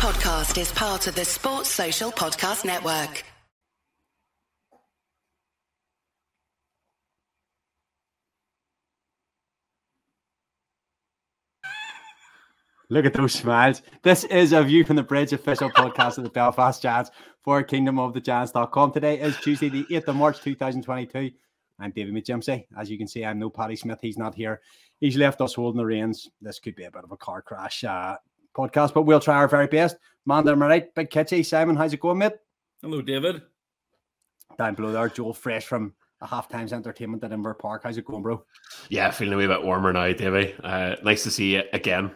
podcast is part of the Sports Social Podcast Network. Look at those smiles. This is a View from the Bridge official podcast of the Belfast Giants for Kingdom of the Giants.com. Today is Tuesday, the 8th of March, 2022. I'm David McGimpsey. As you can see, I'm no Paddy Smith. He's not here. He's left us holding the reins. This could be a bit of a car crash uh, podcast, but we'll try our very best. Man, am I right? Big Kitchy. Simon, how's it going, mate? Hello, David. Down below there, Joel Fresh from a half times entertainment at Inver Park. How's it going, bro? Yeah, feeling a wee bit warmer now, Davey. Uh, nice to see you again.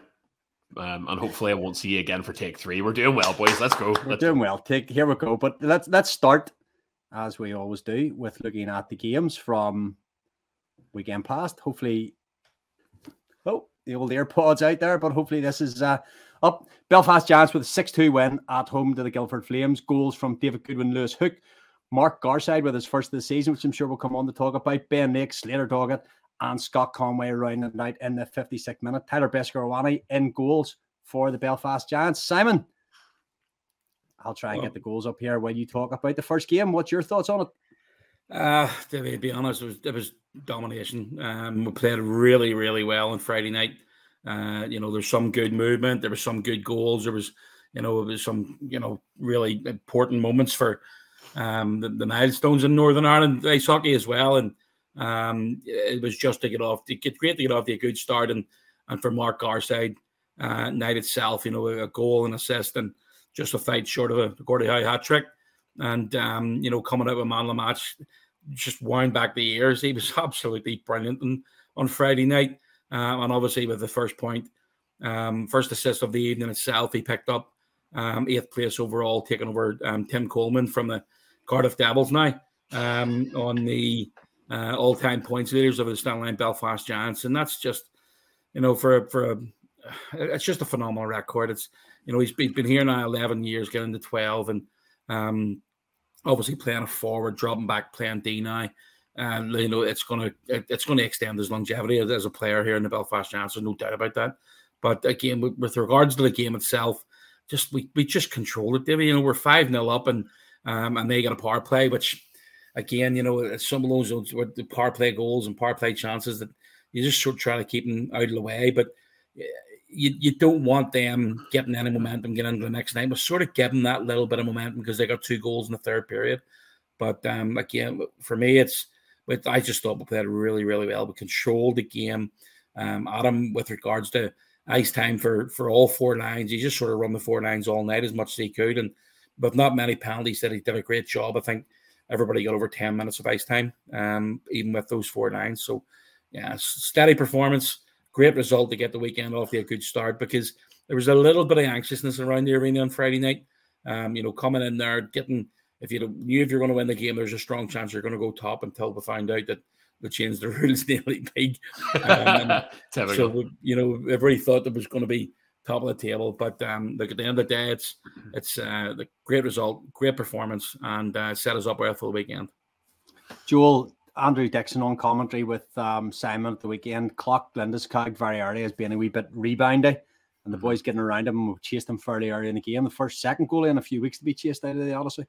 Um, and hopefully I won't see you again for take three. We're doing well, boys. Let's go. We're doing well. Take here we go. But let's let's start as we always do with looking at the games from weekend past. Hopefully, oh, the old AirPods out there, but hopefully this is uh, up. Belfast Giants with a 6 2 win at home to the Guildford Flames. Goals from David Goodwin, Lewis Hook, Mark Garside with his first of the season, which I'm sure we'll come on to talk about. Ben Lake, Slater Doggett, and Scott Conway around the night in the 56th minute. Tyler Beskorowany in goals for the Belfast Giants. Simon, I'll try and well, get the goals up here while you talk about the first game. What's your thoughts on it? Uh, to be honest, it was, it was domination. Um, we played really, really well on Friday night. Uh, you know, there's some good movement. There was some good goals. There was, you know, it was some, you know, really important moments for um, the, the milestones in Northern Ireland ice hockey as well. And um, it was just to get off, to get great to get off to a good start, and and for Mark Garside uh, night itself, you know, a goal and assist, and just a fight short of a Gordie Howe hat trick, and um, you know, coming out with man of the match, just wind back the ears. He was absolutely brilliant and on Friday night, uh, and obviously with the first point, um, first assist of the evening itself, he picked up um, eighth place overall, taking over um, Tim Coleman from the Cardiff Devils now um, on the uh, all-time points leaders of the Stena Line Belfast Giants, and that's just you know for for a it's just a phenomenal record. It's you know he's been, been here now eleven years, getting to twelve, and um, obviously playing a forward, dropping back, playing D now. And you know it's gonna it's gonna extend his longevity as, a player here in the Belfast Giants. No doubt about that. But again, with, with, regards to the game itself, just we, we just controlled it. David. You know we're five 0 up, and um, and they got a power play, which again, you know, some of those the power play goals and power play chances that you just sort of try to keep them out of the way. But you, you don't want them getting any momentum getting into the next night. But sort of them that little bit of momentum because they got two goals in the third period. But um, again, for me, it's with I just thought we played really, really well. We controlled the game. Um, Adam, with regards to ice time for for all four lines, he just sort of run the four lines all night as much as he could, and but not many penalties. That he did a great job. I think everybody got over 10 minutes of ice time, um, even with those four lines. So, yeah, steady performance, great result to get the weekend off to a good start because there was a little bit of anxiousness around the arena on Friday night. Um, you know, coming in there, getting if you knew if you're going to win the game, there's a strong chance you're going to go top until we find out that they changed the rules nearly big. Um, so, you know, everybody thought it was going to be top of the table. But um, look, at the end of the day, it's it's uh, the great result, great performance, and uh, set us up well for the weekend. Joel, Andrew Dixon on commentary with um, Simon at the weekend. Clock Lindskog very early as being a wee bit reboundy. And the mm-hmm. boys getting around him and chased him fairly early in the game. The first second goal in a few weeks to be chased out of the Odyssey.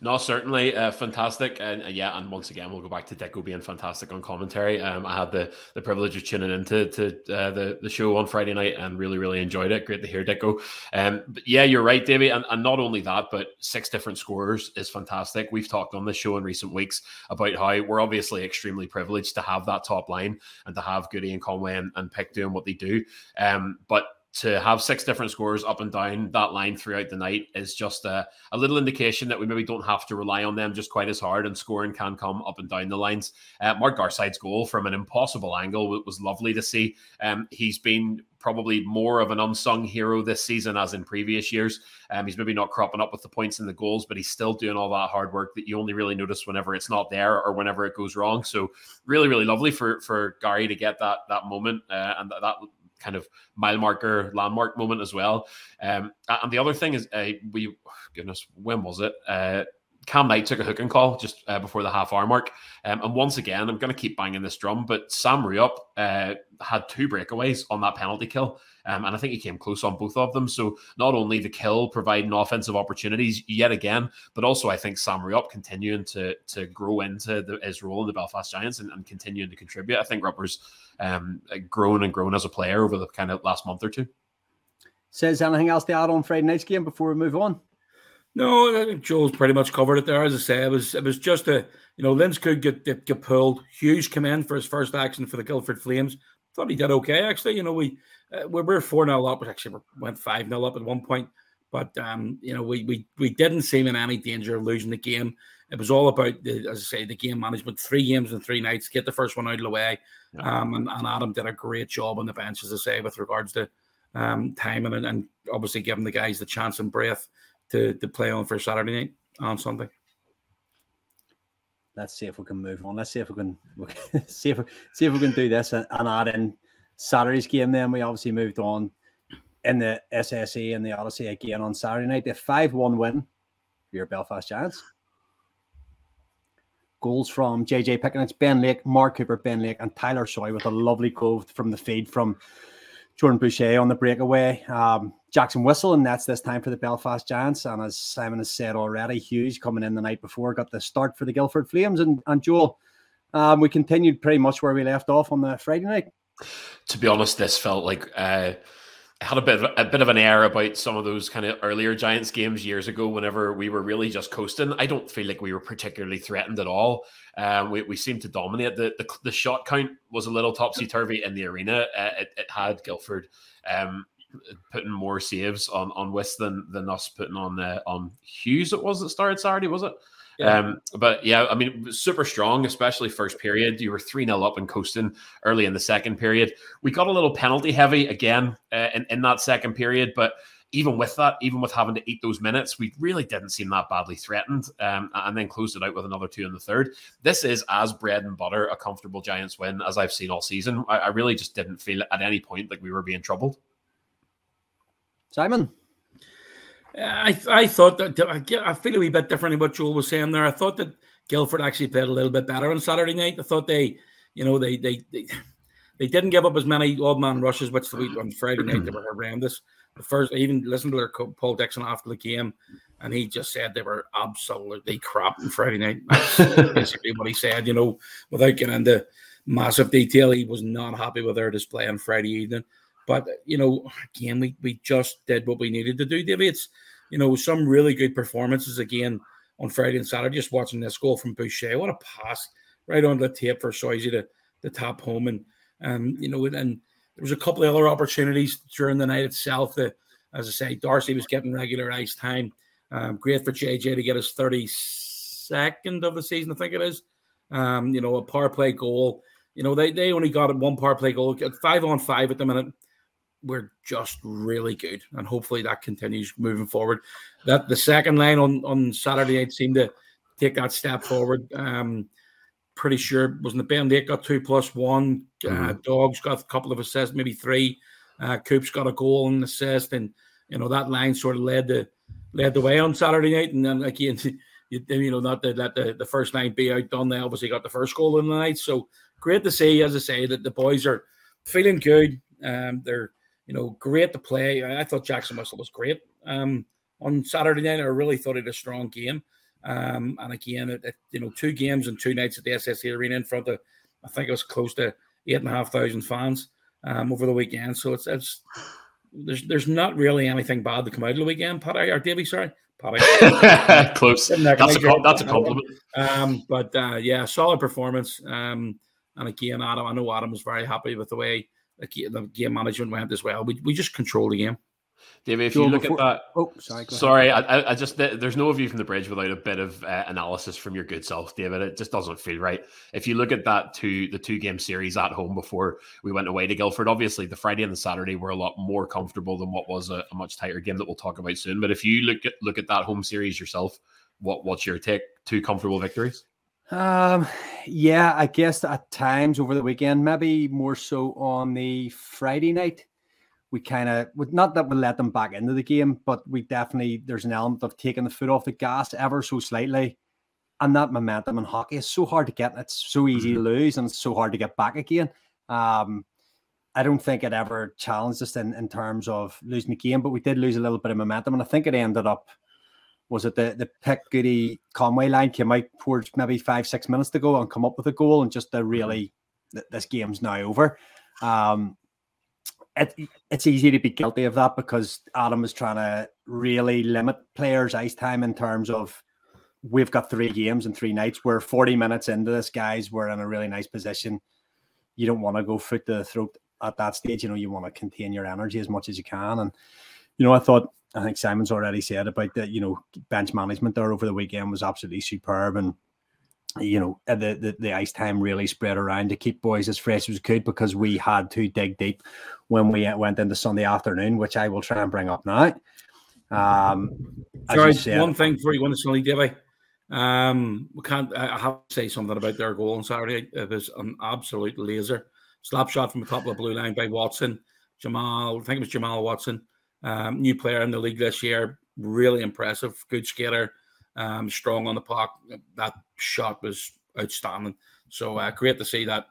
No, certainly uh, fantastic, and uh, yeah, and once again, we'll go back to Dicko being fantastic on commentary. Um, I had the the privilege of tuning into to uh, the the show on Friday night and really really enjoyed it. Great to hear Dicko. Um, but yeah, you're right, Davey, and, and not only that, but six different scorers is fantastic. We've talked on this show in recent weeks about how we're obviously extremely privileged to have that top line and to have Goody and Conway and, and Pick doing what they do. Um, but to have six different scores up and down that line throughout the night is just a, a little indication that we maybe don't have to rely on them just quite as hard and scoring can come up and down the lines. Uh, Mark Garside's goal from an impossible angle was lovely to see. Um, he's been probably more of an unsung hero this season as in previous years. Um, he's maybe not cropping up with the points and the goals, but he's still doing all that hard work that you only really notice whenever it's not there or whenever it goes wrong. So really, really lovely for for Gary to get that that moment uh, and that kind of mile marker landmark moment as well. Um, and the other thing is, uh, we goodness, when was it? Uh, Cam Knight took a hook and call just uh, before the half hour mark. Um, and once again, I'm going to keep banging this drum, but Sam Ruopp uh, had two breakaways on that penalty kill. Um, and I think he came close on both of them. So not only the kill providing offensive opportunities yet again, but also I think Sam Ruopp continuing to to grow into the, his role in the Belfast Giants and, and continuing to contribute. I think Rupper's um, grown and grown as a player over the kind of last month or two. Says anything else to add on Friday night's game before we move on? No, I think Joel's pretty much covered it there. As I say, it was it was just a you know Lindskog get, get, get pulled. Hughes come in for his first action for the Guildford Flames. Thought he did okay actually. You know we uh, we were four 0 up, We actually we went five 0 up at one point. But um, you know we we we didn't seem in any danger of losing the game. It was all about the, as I say, the game management. Three games in three nights. Get the first one out of the way. Yeah. Um, and, and Adam did a great job on the bench, as I say, with regards to um, timing and, and obviously giving the guys the chance and breath to, to play on for Saturday night on Sunday. Let's see if we can move on. Let's see if we can, we can see if we, see if we can do this and, and add in Saturday's game. Then we obviously moved on in the SSE and the Odyssey again on Saturday night. The five-one win for your Belfast Giants. Goals from JJ Pickens, Ben Lake, Mark Cooper, Ben Lake, and Tyler Soy with a lovely goal from the feed from Jordan Boucher on the breakaway. Um, Jackson Whistle, and that's this time for the Belfast Giants. And as Simon has said already, Hughes coming in the night before got the start for the Guildford Flames. And, and Joel, um, we continued pretty much where we left off on the Friday night. To be honest, this felt like uh, had a bit of a bit of an air about some of those kind of earlier Giants games years ago. Whenever we were really just coasting, I don't feel like we were particularly threatened at all. Um, we, we seemed to dominate. The, the, the shot count was a little topsy turvy in the arena. Uh, it, it, had Guildford um, putting more saves on on West than than us putting on uh, on Hughes. It was that started Saturday, was it? Yeah. Um, but yeah, I mean, super strong, especially first period. You were 3 0 up and coasting early in the second period. We got a little penalty heavy again uh, in, in that second period, but even with that, even with having to eat those minutes, we really didn't seem that badly threatened. Um, and then closed it out with another two in the third. This is as bread and butter a comfortable Giants win as I've seen all season. I, I really just didn't feel at any point like we were being troubled. Simon. I I thought that I feel a wee bit different than what Joel was saying there. I thought that Guildford actually played a little bit better on Saturday night. I thought they, you know, they they they, they didn't give up as many odd man rushes, which the week on Friday night they were horrendous. The first, I even listened to their coach, Paul Dixon after the game, and he just said they were absolutely crap on Friday night. That's basically what he said. You know, without getting into massive detail, he was not happy with their display on Friday evening. But you know, again, we we just did what we needed to do, David. It's you know some really good performances again on Friday and Saturday. Just watching this goal from Boucher, what a pass right on the tape for Soisy to the tap home, and um, you know, and there was a couple of other opportunities during the night itself. That, as I say, Darcy was getting regular ice time. Um, great for JJ to get his thirty second of the season, I think it is. Um, you know, a power play goal. You know, they, they only got one power play goal, five on five at the minute we're just really good, and hopefully that continues moving forward. That the second line on on Saturday night seemed to take that step forward. Um, pretty sure wasn't the Ben Lake got two plus one. Uh, mm-hmm. Uh, Dogs got a couple of assists, maybe three. Uh, Coops got a goal and assist, and you know that line sort of led the led the way on Saturday night. And then again, you, you know, not to let the, the first line be outdone. They obviously got the first goal in the night, so great to see. As I say, that the boys are feeling good. Um, they're you know, great to play. I thought Jackson Whistle was great um, on Saturday night. I really thought he had a strong game. Um, and again, it, it, you know, two games and two nights at the SSE Arena in front of, I think it was close to eight and a half thousand fans um, over the weekend. So it's it's there's there's not really anything bad to come out of the weekend. Paddy or Davy, sorry, Paddy. Close. That's a, that's a compliment. Um, but uh, yeah, solid performance. Um, and again, Adam, I know Adam was very happy with the way the game management went as well. We, we just control the game. David, if you look before, at that, oh, sorry, sorry, I, I, just there's no view from the bridge without a bit of uh, analysis from your good self, David. It just doesn't feel right. If you look at that two the two game series at home before we went away to Guildford, obviously the Friday and the Saturday were a lot more comfortable than what was a, a much tighter game that we'll talk about soon. But if you look at look at that home series yourself, what what's your take? Two comfortable victories. Um, yeah, I guess at times over the weekend, maybe more so on the Friday night, we kind of would not that we let them back into the game, but we definitely there's an element of taking the foot off the gas ever so slightly. And that momentum in hockey is so hard to get. It's so easy to mm-hmm. lose, and it's so hard to get back again. Um, I don't think it ever challenged us in, in terms of losing the game, but we did lose a little bit of momentum, and I think it ended up was it the the Pick Goody Conway line came out towards maybe five six minutes to go and come up with a goal, and just to really this game's now over. Um, it, it's easy to be guilty of that because Adam is trying to really limit players' ice time in terms of we've got three games and three nights. We're 40 minutes into this, guys. We're in a really nice position. You don't want to go foot to the throat at that stage. You know, you want to contain your energy as much as you can. And, you know, I thought, I think Simon's already said about that, you know, bench management there over the weekend was absolutely superb. And, you know, uh, the, the, the ice time really spread around to keep boys as fresh as we could because we had to dig deep when we uh, went into Sunday afternoon, which I will try and bring up now. Um, Sorry, said, one thing before you go into Sunday, Davey. Um, we can't. I have to say something about their goal on Saturday. It was an absolute laser slap shot from the top of the blue line by Watson. Jamal, I think it was Jamal Watson, um, new player in the league this year. Really impressive, good skater, um, strong on the puck. That shot was outstanding. So uh, great to see that.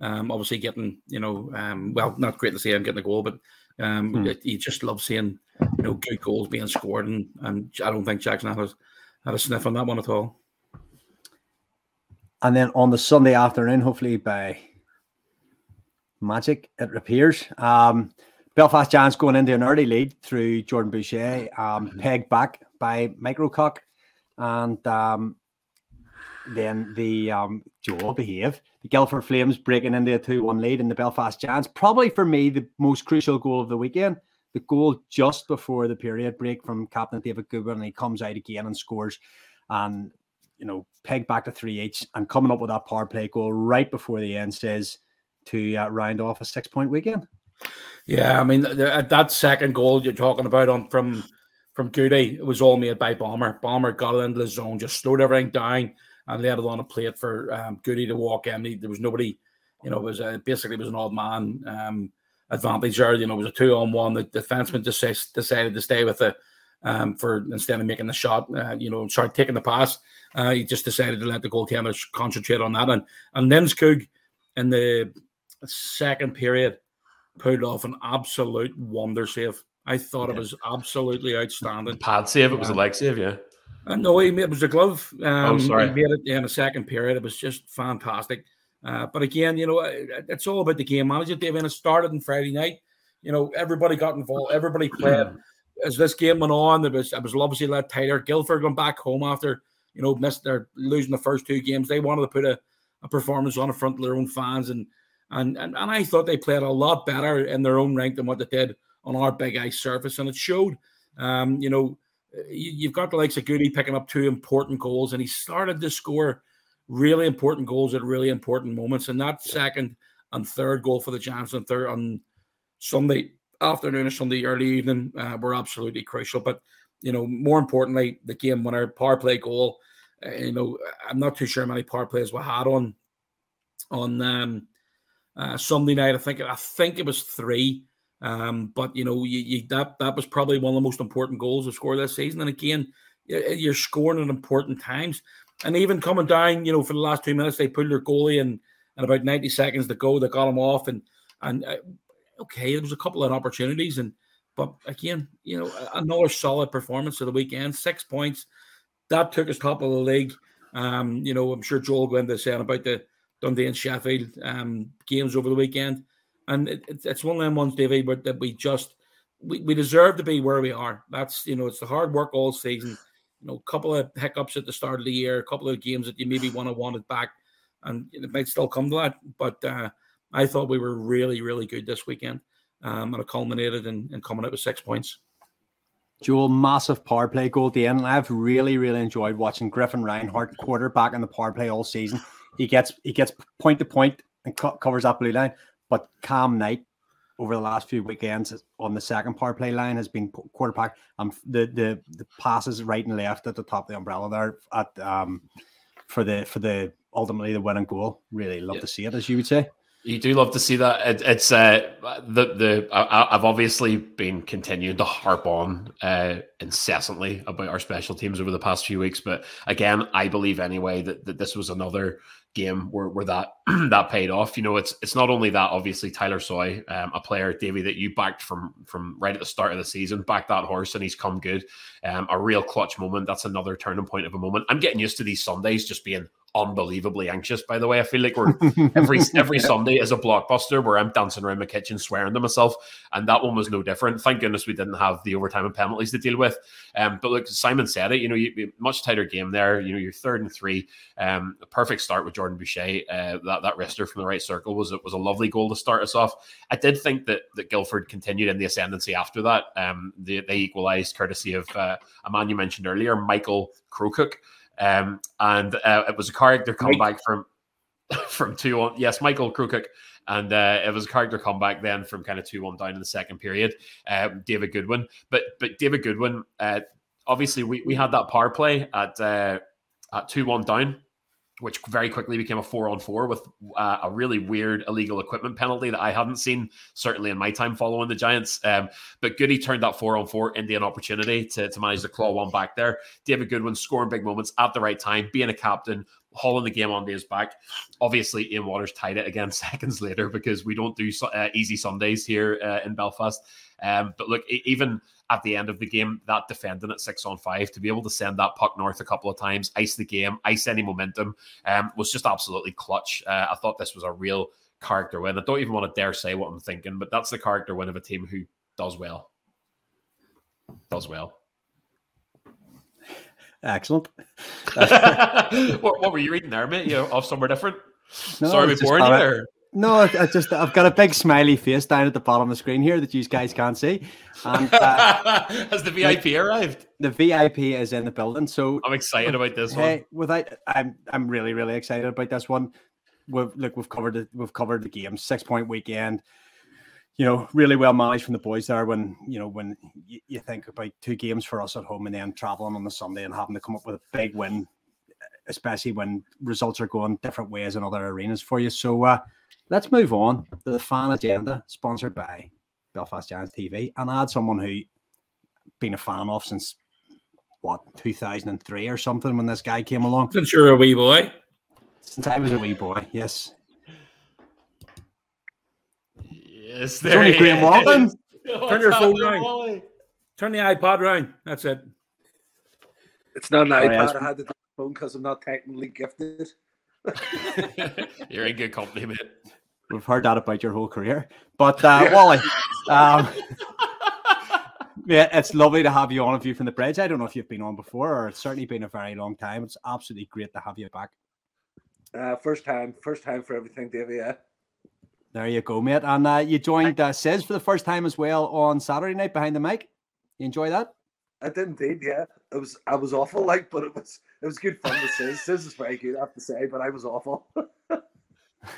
Um, obviously, getting you know, um, well, not great to see him getting a goal, but um, hmm. you just love seeing you know good goals being scored, and, and I don't think Jackson had a, had a sniff on that one at all. And then on the Sunday afternoon, hopefully by magic, it appears. Um, Belfast Giants going into an early lead through Jordan Boucher, um, mm-hmm. pegged back by Microcock, and um, then the um, Joel behave. The Guildford Flames breaking into a 2 1 lead in the Belfast Giants. Probably for me, the most crucial goal of the weekend. The goal just before the period break from Captain David Goodwin, and he comes out again and scores. And, you know, peg back to 3 each and coming up with that power play goal right before the end says to uh, round off a six point weekend. Yeah, I mean, that second goal you're talking about on from from Goody, it was all made by Bomber. Bomber got into the zone, just slowed everything down and laid it on a plate for um, Goody to walk in. There was nobody, you know, it was a, basically it was an odd man um, advantage there. You know, it was a two on one. The defenseman just decided to stay with it um, for instead of making the shot, uh, you know, start taking the pass. Uh, he just decided to let the goalkeeper concentrate on that. And and Lindskog in the second period pulled off an absolute wonder save. I thought yeah. it was absolutely outstanding. Pad save, it was a leg save, yeah. Uh, no, he made, it was a glove. Oh, um, oh, sorry. He made it in the second period. It was just fantastic. Uh, but again, you know, it's all about the game manager, Dave. And it started on Friday night. You know, everybody got involved. Everybody played. As this game went on, it was it was obviously a lot tighter. Guildford going back home after you know missed their losing the first two games. They wanted to put a, a performance on in front of their own fans, and and, and and I thought they played a lot better in their own rank than what they did on our big ice surface, and it showed. Um, you know, you, have got the likes of Goody picking up two important goals, and he started to score really important goals at really important moments. And that second and third goal for the Giants on third on Sunday afternoon or Sunday early evening uh, were absolutely crucial. But you know, more importantly, the game winner power play goal. Uh, you know, I'm not too sure how many power plays we had on on um, uh, Sunday night. I think I think it was three. Um, but you know, you, you, that that was probably one of the most important goals to score this season. And again, you're scoring at important times. And even coming down, you know, for the last two minutes, they pulled their goalie and and about 90 seconds to go, they got him off. And and uh, okay, there was a couple of opportunities, and but again, you know, another solid performance of the weekend, six points. That took us top of the league. Um, you know, I'm sure Joel going to say about the Dundee and Sheffield um, games over the weekend. And it, it's one of them ones, Davey, but that we just we, we deserve to be where we are. That's you know, it's the hard work all season. You know, a couple of hiccups at the start of the year, a couple of games that you maybe want to want it back, and it might still come to that. But uh, I thought we were really, really good this weekend, um, and it culminated in, in coming out with six points. Joel, massive power play goal at the end. I've really, really enjoyed watching Griffin Reinhart quarterback in the power play all season. He gets he gets point to point and co- covers that blue line. But Cam Knight over the last few weekends on the second power play line has been quarterback. Um, the the the passes right and left at the top of the umbrella there at um for the for the ultimately the winning goal. Really love yeah. to see it, as you would say. You do love to see that. It, it's uh, the the I, have obviously been continuing to harp on uh, incessantly about our special teams over the past few weeks, but again, I believe anyway that, that this was another game where, where that that paid off. You know, it's it's not only that obviously Tyler Soy, um, a player Davy that you backed from from right at the start of the season, backed that horse and he's come good. Um, a real clutch moment. That's another turning point of a moment. I'm getting used to these Sundays just being unbelievably anxious. By the way, I feel like we're every every Sunday is a blockbuster where I'm dancing around my kitchen swearing to myself, and that one was no different. Thank goodness we didn't have the overtime and penalties to deal with. Um, but look, Simon said it. You know, you, much tighter game there. You know, you're third and three. Um, a perfect start with Jordan Boucher. Uh, that that wrister from the right circle was it was a lovely goal to start us off. I did think that that Guildford continued in the ascendancy after that. Um, they, they equalised courtesy of uh, a man you mentioned earlier, Michael Crowcook. Um, and uh, it was a character comeback from from two on. Yes, Michael Krukik. And uh, it was a character comeback then from kind of two one down in the second period. Uh, David Goodwin, but but David Goodwin, uh, obviously we, we had that power play at uh, at two one down which very quickly became a four on four with uh, a really weird illegal equipment penalty that I hadn't seen, certainly in my time following the Giants. Um, but Goody turned that four on four into an opportunity to, to manage to claw one back there. David Goodwin scoring big moments at the right time, being a captain, hauling the game on his back. Obviously, Ian Waters tied it again seconds later because we don't do uh, easy Sundays here uh, in Belfast. Um, but look, even at the end of the game, that defending at six on five to be able to send that puck north a couple of times, ice the game, ice any momentum, um, was just absolutely clutch. Uh, I thought this was a real character win. I don't even want to dare say what I'm thinking, but that's the character win of a team who does well. Does well. Excellent. what, what, were you reading there, mate? You know, off somewhere different? No, Sorry, we boring you. No, I, just I've got a big smiley face down at the bottom of the screen here that you guys can't see. And uh, has the VIP like, arrived? The VIP is in the building, so I'm excited about this hey, one. Without, I'm I'm really really excited about this one. We've look we've covered it. We've covered the game. Six point weekend. You know, really well managed from the boys there. When you know when you, you think about two games for us at home and then traveling on the Sunday and having to come up with a big win, especially when results are going different ways in other arenas for you. So. uh Let's move on to the fan agenda, sponsored by Belfast Giants TV, and I had someone who been a fan of since what 2003 or something when this guy came along. Since you're a wee boy. Since I was a wee boy, yes. Yes, there Tony Graeme Walton. Turn your phone around. Turn the iPod around. That's it. It's not an oh, iPod. I had the phone because I'm not technically gifted. You're in good company, mate. We've heard that about your whole career. But uh, yeah. Wally, um, yeah, it's lovely to have you on. You from the bridge, I don't know if you've been on before, or it's certainly been a very long time. It's absolutely great to have you back. Uh, first time, first time for everything, Davey. Yeah. There you go, mate. And uh, you joined uh, Sis for the first time as well on Saturday night behind the mic. You enjoy that? I did indeed. Yeah, it was. I was awful, like, but it was. It was good fun to Sis. Sis is very good, I have to say, but I was awful.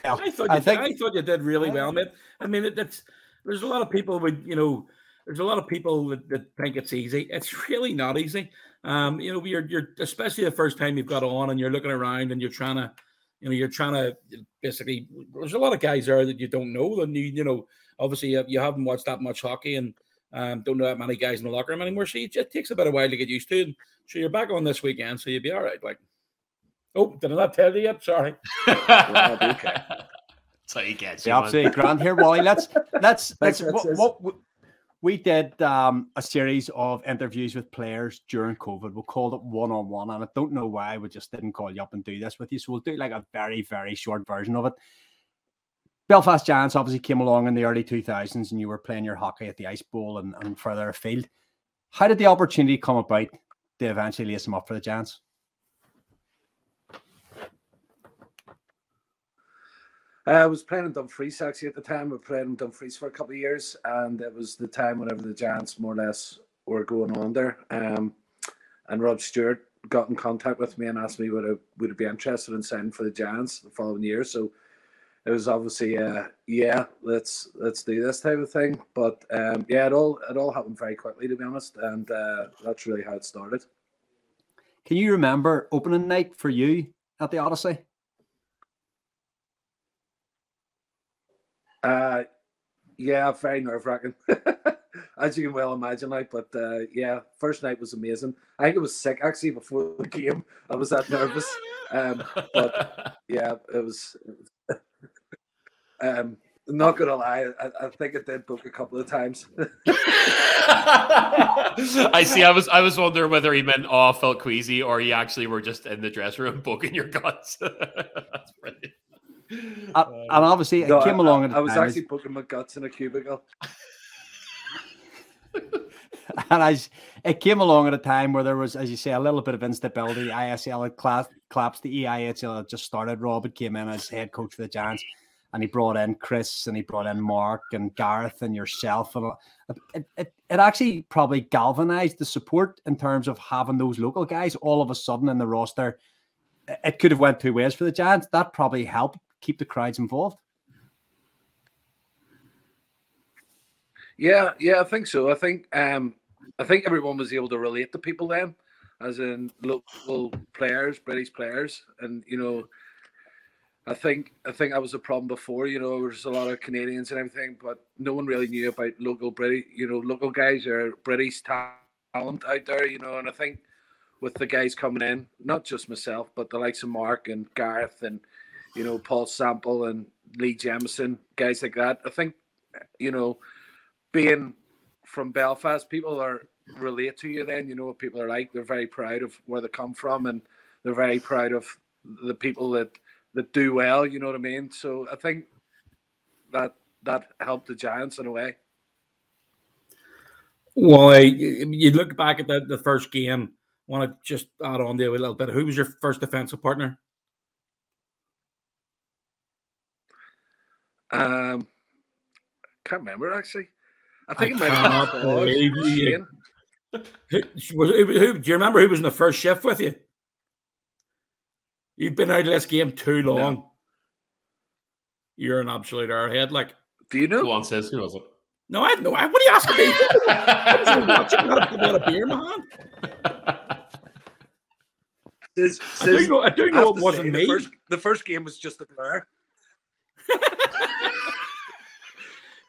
I thought you I, think... did, I thought you did really well, mate. I mean, it, it's there's a lot of people with you know, there's a lot of people that, that think it's easy. It's really not easy. Um, you know, you're you're especially the first time you've got on and you're looking around and you're trying to, you know, you're trying to basically. There's a lot of guys there that you don't know, and you you know, obviously you, you haven't watched that much hockey and um, don't know that many guys in the locker room anymore. So it just takes a bit of while to get used to it. So you're back on this weekend, so you'll be all right. Like. Oh, did I not tell you yet? Sorry. well, okay. So you get yeah, absolutely grand here, Wally. Let's let's let's what, what, we did um, a series of interviews with players during COVID. We called it one on one, and I don't know why we just didn't call you up and do this with you. So we'll do like a very very short version of it. Belfast Giants obviously came along in the early 2000s, and you were playing your hockey at the Ice Bowl and, and further afield. How did the opportunity come about to eventually lace them up for the Giants? I was playing in Dumfries actually at the time. I played in Dumfries for a couple of years, and it was the time whenever the Giants more or less were going on there. Um, and Rob Stewart got in contact with me and asked me would I would I be interested in signing for the Giants the following year. So it was obviously uh, yeah, let's let's do this type of thing. But um, yeah, it all it all happened very quickly to be honest, and uh, that's really how it started. Can you remember opening night for you at the Odyssey? Uh, yeah, very nerve wracking, as you can well imagine. Like, but uh, yeah, first night was amazing. I think it was sick actually before the game. I was that nervous. Um, but yeah, it was. um, not gonna lie, I, I think it did book a couple of times. I see. I was I was wondering whether he meant oh felt queasy or you actually were just in the dress room booking your guts. That's brilliant. Uh, and obviously, it came I, along at I was time actually booking my guts in a cubicle. and as it came along at a time where there was, as you say, a little bit of instability. ISL had cla- collapsed, the EIHL had just started. Robert came in as head coach for the Giants, and he brought in Chris, and he brought in Mark and Gareth and yourself, and it, it, it actually probably galvanized the support in terms of having those local guys all of a sudden in the roster. It could have went two ways for the Giants. That probably helped keep the crowds involved. Yeah, yeah, I think so. I think um I think everyone was able to relate to people then, as in local players, British players, and you know, I think I think that was a problem before. You know, there was a lot of Canadians and everything, but no one really knew about local British. You know, local guys are British talent out there. You know, and I think with the guys coming in, not just myself, but the likes of Mark and Gareth and you know Paul Sample and Lee Jemison, guys like that. I think you know being from Belfast, people are relate to you. Then you know what people are like. They're very proud of where they come from, and they're very proud of the people that that do well. You know what I mean? So I think that that helped the Giants in a way. Well, you look back at the, the first game. Want to just add on there a little bit? Who was your first defensive partner? Um, can't remember actually. I think I it might have been Paul, believe you. Shane. Who, who, who- do you remember who was in the first shift with you? You've been out of this game too long. You're an absolute airhead. Like, Do you Go know? on, says who was it? no, I have no. I- What are you asking me? I was just watching. I had a- I a beer in my hand. Says- I do says- know. I do I have know it wasn't say, me. The first, the first game was just a blur.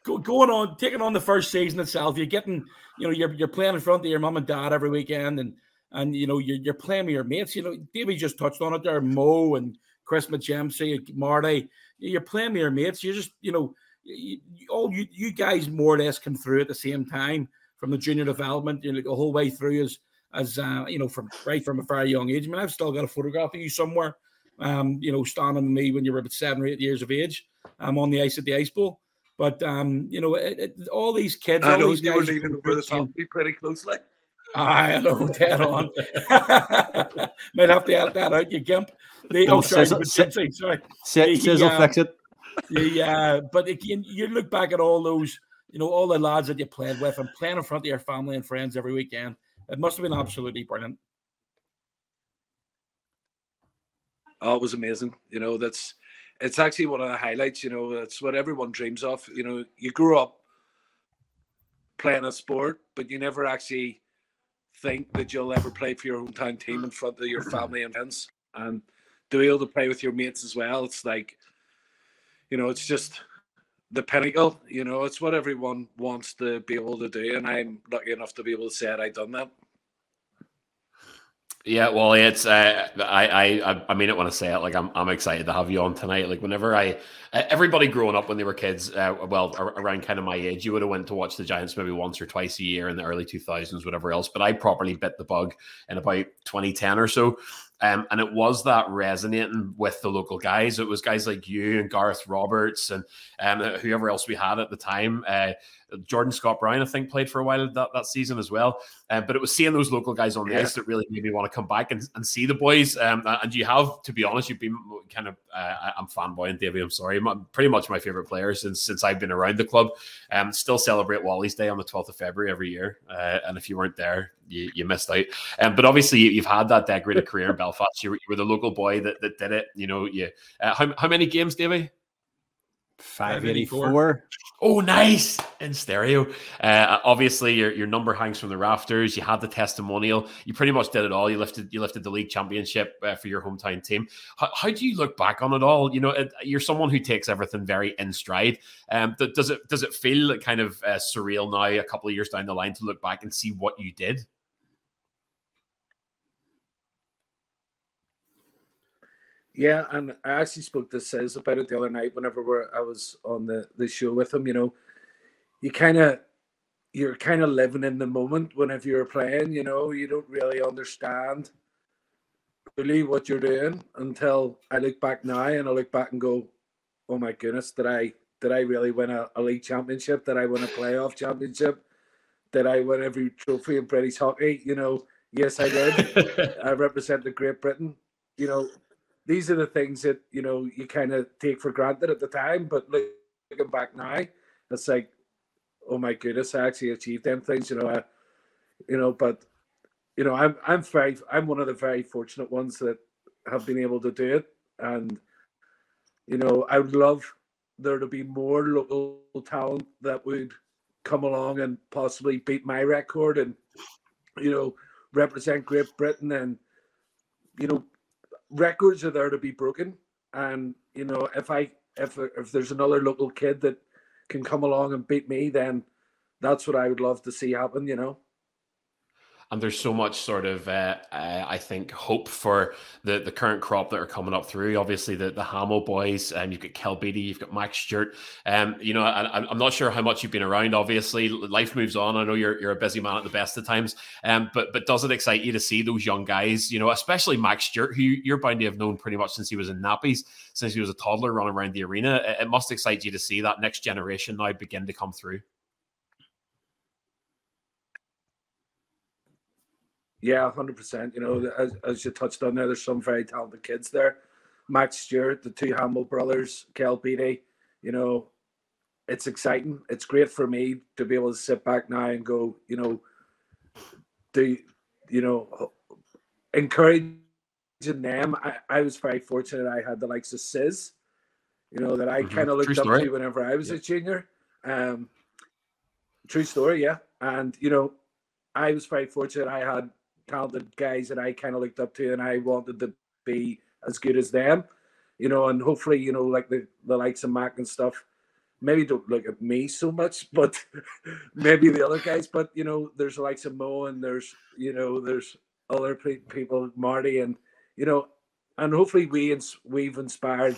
Go, going on, taking on the first season itself, you're getting, you know, you're you're playing in front of your mom and dad every weekend, and and you know you're you're playing with your mates. You know, Davey just touched on it there. Mo and Chris McGimpsey, Marty, you're playing with your mates. You're just, you know, you, all you you guys more or less come through at the same time from the junior development, you know, the whole way through as as uh, you know from right from a very young age. I mean, I've still got a photograph of you somewhere. Um, you know, standing with me when you were about seven or eight years of age. um, on the ice at the Ice Bowl. But um, you know, it, it, all these kids, I all know these you guys, leaning over the top of me pretty closely. I know dead on. Might have to edit that out, you gimp. The, No, oh, sorry, sizzle- but Gypsy, sorry. Si- He, Sizzle um, fix it. The, uh, but again, you look back at all those, you know, all the lads that you played with and playing in front of your family and friends every weekend. It must have been absolutely brilliant. Oh, it was amazing. You know, that's it's actually one of the highlights. You know, it's what everyone dreams of. You know, you grew up playing a sport, but you never actually think that you'll ever play for your hometown team in front of your family and friends, and to be able to play with your mates as well. It's like, you know, it's just the pinnacle. You know, it's what everyone wants to be able to do, and I'm lucky enough to be able to say that I done that. Yeah, well, it's uh, I, I I mean it when I say it. Like I'm I'm excited to have you on tonight. Like whenever I everybody growing up when they were kids, uh, well around kind of my age, you would have went to watch the Giants maybe once or twice a year in the early 2000s, whatever else. But I properly bit the bug in about 2010 or so. Um, and it was that resonating with the local guys. It was guys like you and Garth Roberts and um, whoever else we had at the time. Uh, Jordan Scott Brown, I think, played for a while that, that season as well. Um, but it was seeing those local guys on the Yeah. ice that really made me want to come back and, and see the boys. Um, and you have, to be honest, you've been kind of, uh, I'm fanboying Davey. I'm sorry, my, pretty much my favorite player since since I've been around the club. Um, still celebrate Wally's Day on the 12th of February every year. Uh, and if you weren't there, you, you missed out. Um, but obviously, you- you've had that decorated career in Belfast. You were, you were the local boy that, that did it. You know, you uh, how, how many games, Davey? 584. Oh, nice in stereo. Uh, obviously, your, your number hangs from the rafters. You had the testimonial. You pretty much did it all. You lifted you lifted the league championship uh, for your hometown team. How, how, do you look back on it all? You know, it, you're someone who takes everything very in stride. Um, does it does it feel kind of uh, surreal now, a couple of years down the line, to look back and see what you did? Yeah, and I actually spoke to Says about it the other night whenever we're, I was on the, the show with him. You know, you kind of you're kind of living in the moment whenever you're playing. You know, you don't really understand really what you're doing until I look back now and I look back and go, "Oh my goodness, did I did I really win a, a league championship? Did I win a playoff championship? Did I win every trophy in British hockey? You know, yes, I did. I represented Great Britain. You know, these are the things that you know you kind of take for granted at the time, but looking back now, it's like, oh my goodness, I actually achieved them things. You know, I, you know, but you know, I'm I'm very I'm one of the very fortunate ones that have been able to do it, and you know, I would love there to be more local talent that would come along and possibly beat my record and you know represent Great Britain and you know records are there to be broken, and you know if I if if there's another local kid that can come along and beat me, then that's what I would love to see happen. You know and there's so much sort of uh, uh, I think hope for the the current crop that are coming up through. Obviously, the the Hamo boys, um, you've got Kel Beatty, you've got Max Stewart. Um, you know, I, am not sure how much you've been around. Obviously, life moves on. I know you're you're a busy man at the best of times. Um, but but does it excite you to see those young guys? You know, especially Max Stewart, who you're bound to have known pretty much since he was in nappies, since he was a toddler running around the arena. It, it must excite you to see that next generation now begin to come through. Yeah, hundred percent. You know, as, as you touched on there, there's some very talented kids there. Max Stewart, the two Hamill brothers, Kel Beatty. You know, it's exciting. It's great for me to be able to sit back now and go, you know, do you know, encouraging them. I, I was very fortunate. I had the likes of Sis, you know, that I mm-hmm. kind of looked up to whenever I was yeah. a junior. Um, true story, yeah. And you know, I was very fortunate. I had talented guys that I kind of looked up to, and I wanted to be as good as them, you know. And hopefully, you know, like the the likes of Mac and stuff, maybe don't look at me so much, but maybe the other guys. But you know, there's the likes of Mo, and there's you know, there's other people, Marty, and you know, and hopefully we we've inspired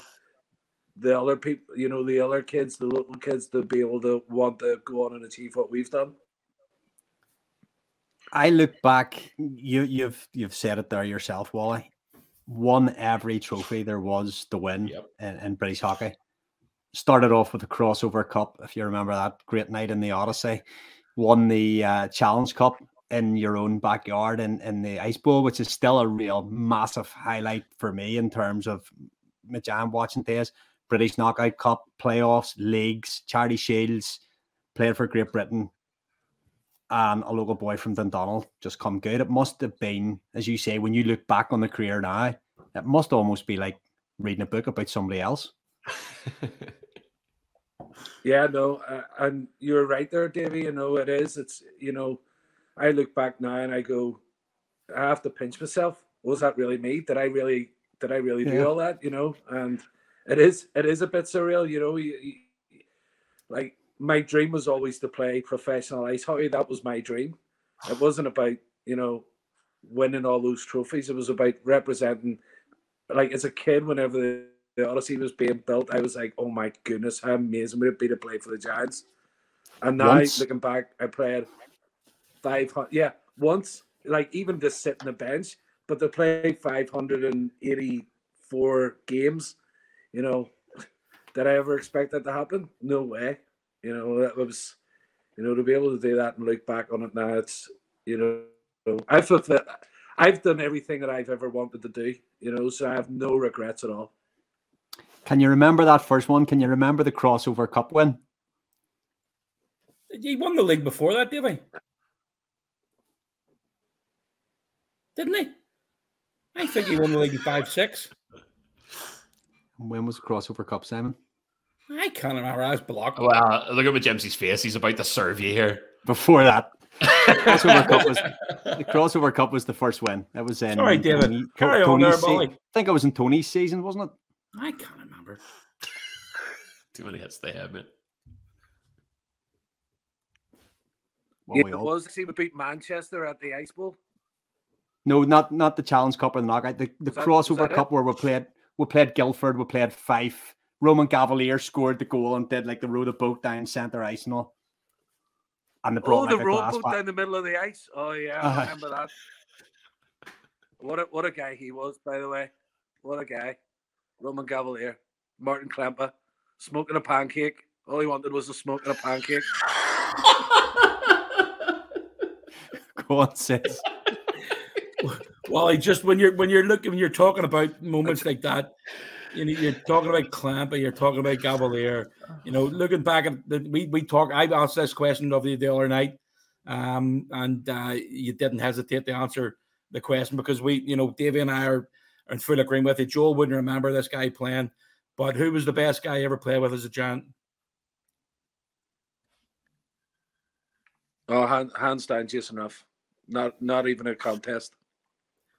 the other people, you know, the other kids, the local kids, to be able to want to go on and achieve what we've done. I look back. You you've you've said it there yourself, Wally. Won every trophy there was to win yep. in, in, British hockey. Started off with the crossover cup, if you remember that great night in the Odyssey. Won the uh, Challenge Cup in your own backyard in, in the Ice Bowl, which is still a real massive highlight for me in terms of my jam watching days. British Knockout Cup, playoffs, leagues, charity shields, played for Great Britain, and a local boy from Dundonald just come good. It must have been, as you say, when you look back on the career now, it must almost be like reading a book about somebody else. yeah, no, uh, and you're right there, Davey. You know, it is. It's, you know, I look back now and I go, I have to pinch myself. Was that really me? Did I really, did I really yeah. do all that? You know, and it is, it is a bit surreal. You know, you, you, like my dream was always to play professional ice hockey. That was my dream. It wasn't about, you know, winning all those trophies. It was about representing like as a kid, whenever the, the Odyssey was being built, I was like, oh my goodness, how amazing would it be to play for the Giants? And now once. looking back, I played five hundred yeah, once, like even just sitting the bench, but to play five hundred and eighty four games, you know, did I ever expect that to happen? No way. You know, that was, you know, to be able to do that and look back on it now, it's, you know, I felt that I've done everything that I've ever wanted to do, you know, so I have no regrets at all. Can you remember that first one? Can you remember the crossover cup win? He won the league before that, did he? Didn't he? I think he won the league five six. When was the crossover cup, Simon? I can't remember. I was blocked. Well, look at Jimsy's face. He's about to serve you here. Before that, crossover cup was the crossover cup was the first win. That was in Sorry, David. Tony, Carry on there, Tony's se- I think it was in Tony's season, wasn't it? I can't remember. Too many hits they have, man. Well, yeah, we it all- was. See, we beat Manchester at the Ice Bowl. No, not not the Challenge Cup or the knockout. The, the Was that- crossover that it? cup where we played we played Guildford, we played Fife. Roman Cavalier scored the goal and did like the rowed a boat down centre ice and all. And they brought Oh, like the a boat back. down the middle of the ice. Oh yeah, Uh-huh. I remember that. What a what a guy he was, by the way. What a guy. Roman Cavalier, Martin Klemper, smoking a pancake. All he wanted was a smoke and a pancake. Go on, sis. Well, I just when you're when you're looking when you're talking about moments like that, you know, you're talking about Clampa, you're talking about Cavalier. You know, looking back at the we we talk. I asked this question of you the other night, um, and uh, you didn't hesitate to answer the question because we, you know, Davey and I are, are in full agreement with it. Joel wouldn't remember this guy playing, but who was the best guy you ever played with as a giant? Oh, hand, hands down, Jason Ruff. Not not even a contest.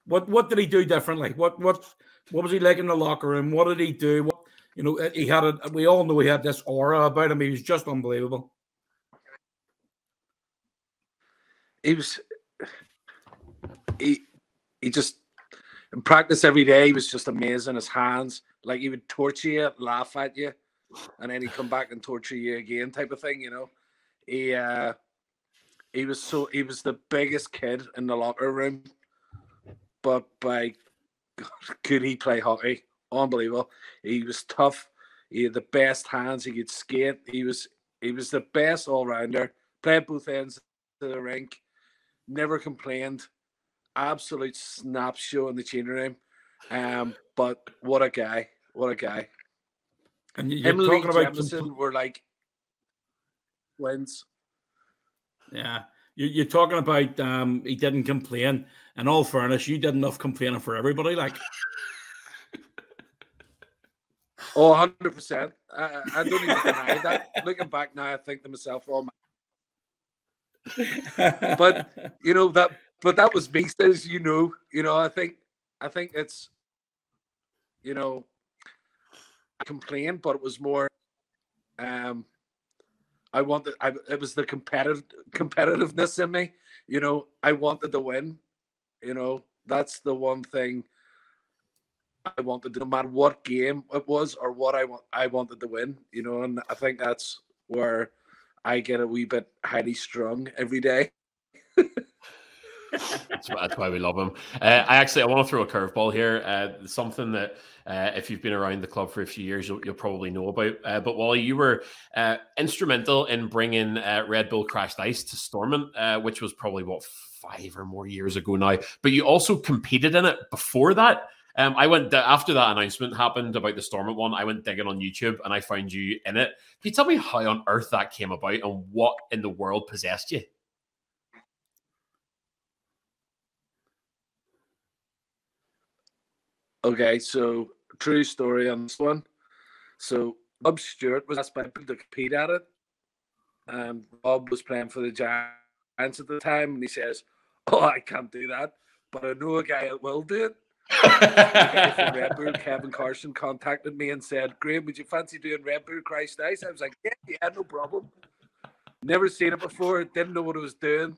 What what did he do differently? What what what was he like in the locker room? What did he do? What you know, he had a we all know he had this aura about him. He was just unbelievable. He was he he just in practice every day he was just amazing. His hands, like he would torture you, laugh at you, and then he'd come back and torture you again, type of thing, you know. He uh he was so he was the biggest kid in the locker room, but by could he play hockey? Unbelievable. He was tough. He had the best hands. He could skate. He was he was the best all rounder. Played both ends of the rink. Never complained. Absolute snap show in the changing room. Um, but what a guy! What a guy! And you- you're Lee talking about Jemison were like twins. yeah, you're talking about um he didn't complain. In all fairness, you did enough complaining for everybody. Like Oh, 100 percent. I, I don't even deny that. Looking back now, I think to myself, "Oh my But- you know that but that was me as you know you know i think i think it's you know i complained but it was more um i wanted I, it was the competitive competitiveness in me you know i wanted to win you know that's the one thing i wanted to no matter what game it was or what i want i wanted to win you know and i think that's where i get a wee bit highly strung every day That's, why- we love him. Uh, I actually I want to throw a curveball here. Uh, something that uh, if you've been around the club for a few years, you'll, you'll probably know about. Uh, but Wally, you were uh, instrumental in bringing uh, Red Bull Crashed Ice to Stormont, which was probably what five or more years ago now. But you also competed in it before that. Um, I went after that announcement happened about the Stormont one. I went digging on YouTube and I found you in it. Can you tell me how on earth that came about and what in the world possessed you? Okay, so true story on this one. So Bob Stewart was asked by people to compete at it. Um, Bob was playing for the Giants at the time, and he says, "Oh, I can't do that, but I know a guy that will do it." From Red Bull, Kevin Carson, contacted me and said, "Graeme, would you fancy doing Red Bull Crashed Ice?" I was like, "Yeah, yeah, no problem." Never seen it before. Didn't know what it was doing.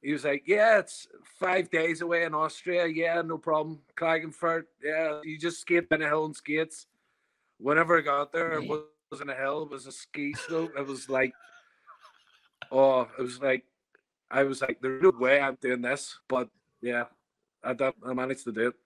He was like, "Yeah, it's five days away in Austria. Yeah, no problem. Klagenfurt. Yeah, you just skate down a hill and skates." Whenever I got there, it wasn't a hill; it was a ski slope. It was like, oh, it was like, I was like, "There's no way I'm doing this," but yeah, I I managed to do it.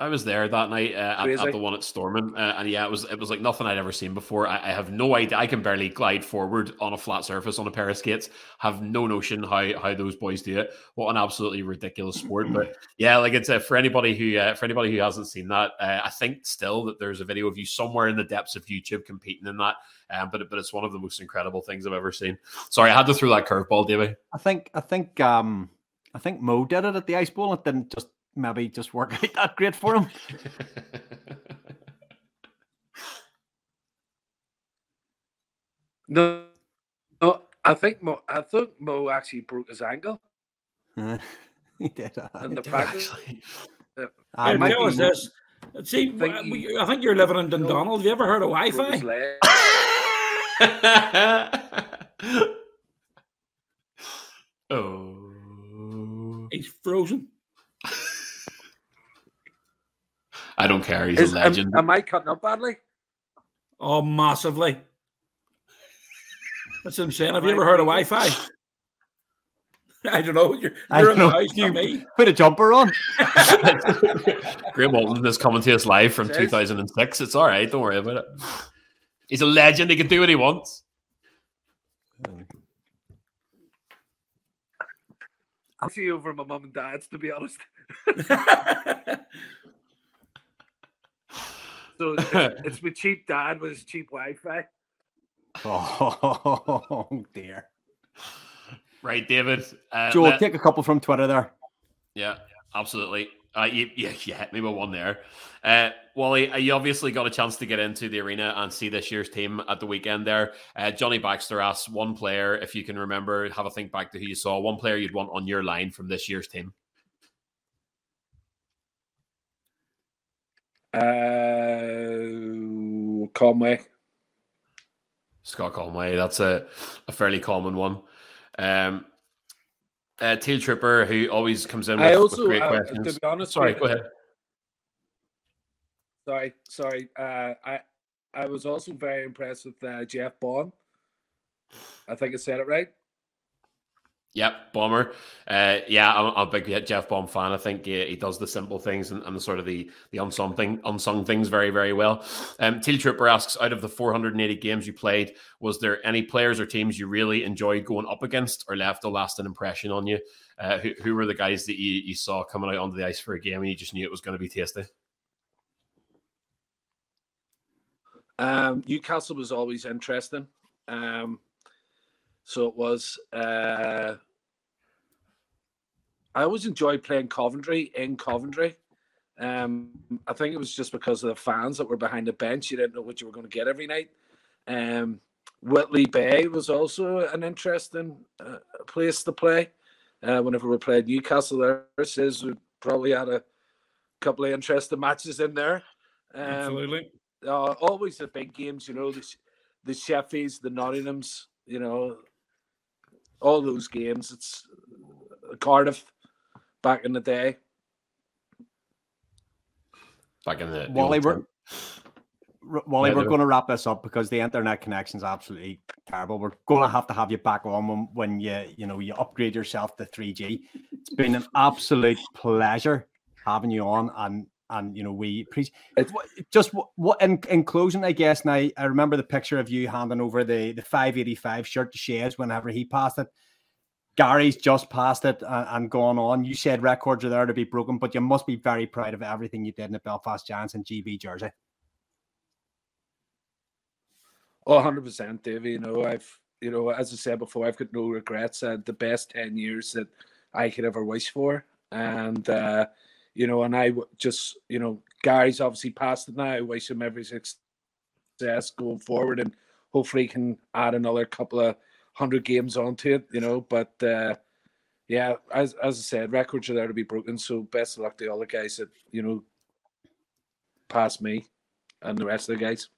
I was there that night uh, at, at the one at Stormont, uh, and yeah, it was it was like nothing I'd ever seen before. I, I have no idea. I can barely glide forward on a flat surface on a pair of skates. Have no notion how how those boys do it. What an absolutely ridiculous sport! But yeah, like it's uh, for anybody who uh, for anybody who hasn't seen that, uh, I think still that there's a video of you somewhere in the depths of YouTube competing in that. Um, but but it's one of the most incredible things I've ever seen. Sorry, I had to throw that curveball, David. I think I think um I think Mo did it at the ice bowl. It didn't just maybe just work out that great for him. No, no. I think Mo. I think Mo actually broke his ankle he did. uh, in the practice. actually. I might tell us this. See, think we- I think you're living in Dundonald. Have you ever heard of Wi-Fi? oh. He's frozen. I don't care. He's Is, a legend. am I cutting up badly? Oh, massively. That's what I'm saying. Have you ever heard of Wi-Fi? I don't know. You're, I you're in the know. house near me. Put a jumper on. Graeme Walton is coming to us live from Says- 2006. It's all right. Don't worry about it. He's a legend. He can do what he wants. I'll see you over my mum and dad's to be honest. So it's, it's my cheap dad with his cheap Wi-Fi. Oh dear. Right, David. Uh, Joel, let- take a couple from Twitter there. Yeah, absolutely. Uh, you, yeah, yeah, hit me with one there. Uh, Wally, uh, you obviously got a chance to get into the arena and see this year's team at the weekend there. Uh, Johnny Baxter asks one player, if you can remember, have a think back to who you saw, one player you'd want on your line from this year's team. Uh, Conway. Scott Conway, that's a, a fairly common one. Um, uh, Teal Tripper, who always comes in with, I with great uh, questions. to be honest, Sorry, go ahead. Sorry, sorry. Uh, I I was also very impressed with uh, Jeff Baum. I think I said it right. Yep, Bomber. Uh, yeah, I'm, I'm a big Jeff Baum fan. I think he, he does the simple things and, and the sort of the the unsung thing, unsung things very very well. Um, Teal Trooper asks, out of the 480 games you played, was there any players or teams you really enjoyed going up against or left a lasting impression on you? Uh, who, who were the guys that you, you saw coming out onto the ice for a game and you just knew it was going to be tasty? Um, Newcastle was always interesting. Um, so it was. Uh, I always enjoyed playing Coventry in Coventry. Um, I think it was just because of the fans that were behind the bench. You didn't know what you were going to get every night. Um, Whitley Bay was also an interesting uh, place to play. Uh, whenever we played Newcastle, there says we probably had a couple of interesting matches in there. Um, Absolutely. uh, always the big games, you know, the the Sheffies, the Nottinghams, you know, all those games. It's Cardiff back in the day. Back in the, the Wally, we're, Wally, Yeah, we're going to wrap this up because the internet connection is absolutely terrible. We're going to have to have you back on when, when you you know you upgrade yourself to 3G. It's been an absolute pleasure having you on, and and you know we appreciate just what, what in, in closing, I guess. Now I remember the picture of you handing over the the 585 shirt to Shays whenever he passed it. Gary's just passed it and, and gone on. You said records are there to be broken, but you must be very proud of everything you did in the Belfast Giants and GB jersey. Oh, 100%, Davey. You know, I've, you know, as I said before, I've got no regrets. Uh, the best 10 years that I could ever wish for. And, uh, you know, and I just, you know, Gary's obviously passed it now. I wish him every success going forward and hopefully he can add another couple of hundred games onto it, you know. But, uh, yeah, as, as I said, records are there to be broken. So best of luck to all the guys that, you know, past me and the rest of the guys.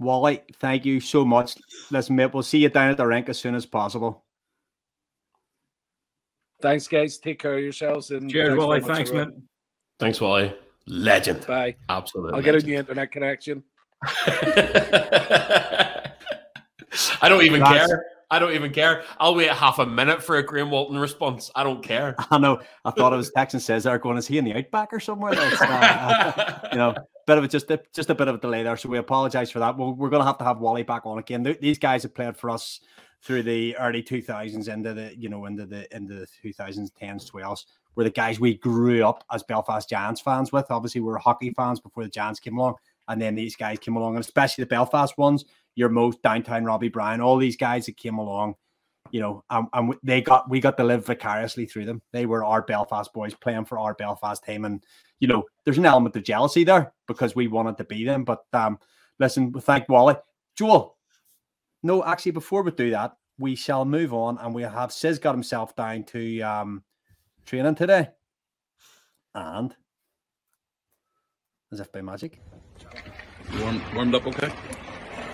Wally, thank you so much. Listen, mate, we'll see you down at the rink as soon as possible. Thanks, guys. Take care of yourselves. And Cheers, thanks Wally. much, Thanks, everyone. man. Thanks, Wally. Legend. Bye. Absolutely. I'll get a legend. new internet connection. I don't even That's- care. I don't even care. I'll wait half a minute for a Graeme Walton response. I don't care. I know. I thought it was texting says there going, is he in the outback or somewhere? That's, uh, you know, bit of a just a just a bit of a delay there. So we apologize for that. Well, we're gonna have to have Wally back on again. These guys have played for us through the early 2000s into the you know into the into the 2010s 12s were the guys we grew up as belfast giants fans with. Obviously we were hockey fans before the giants came along and then these guys came along and especially the belfast ones your most downtown robbie bryan all these guys that came along you know and, and they got we got to live vicariously through them. They were our belfast boys playing for our belfast team and you know there's an element of jealousy there because we wanted to be them but um listen thank wally. Joel no, actually, before we do that, we shall move on and we have Sis got himself down to um, training today. And as if by magic. Warm, warmed up okay?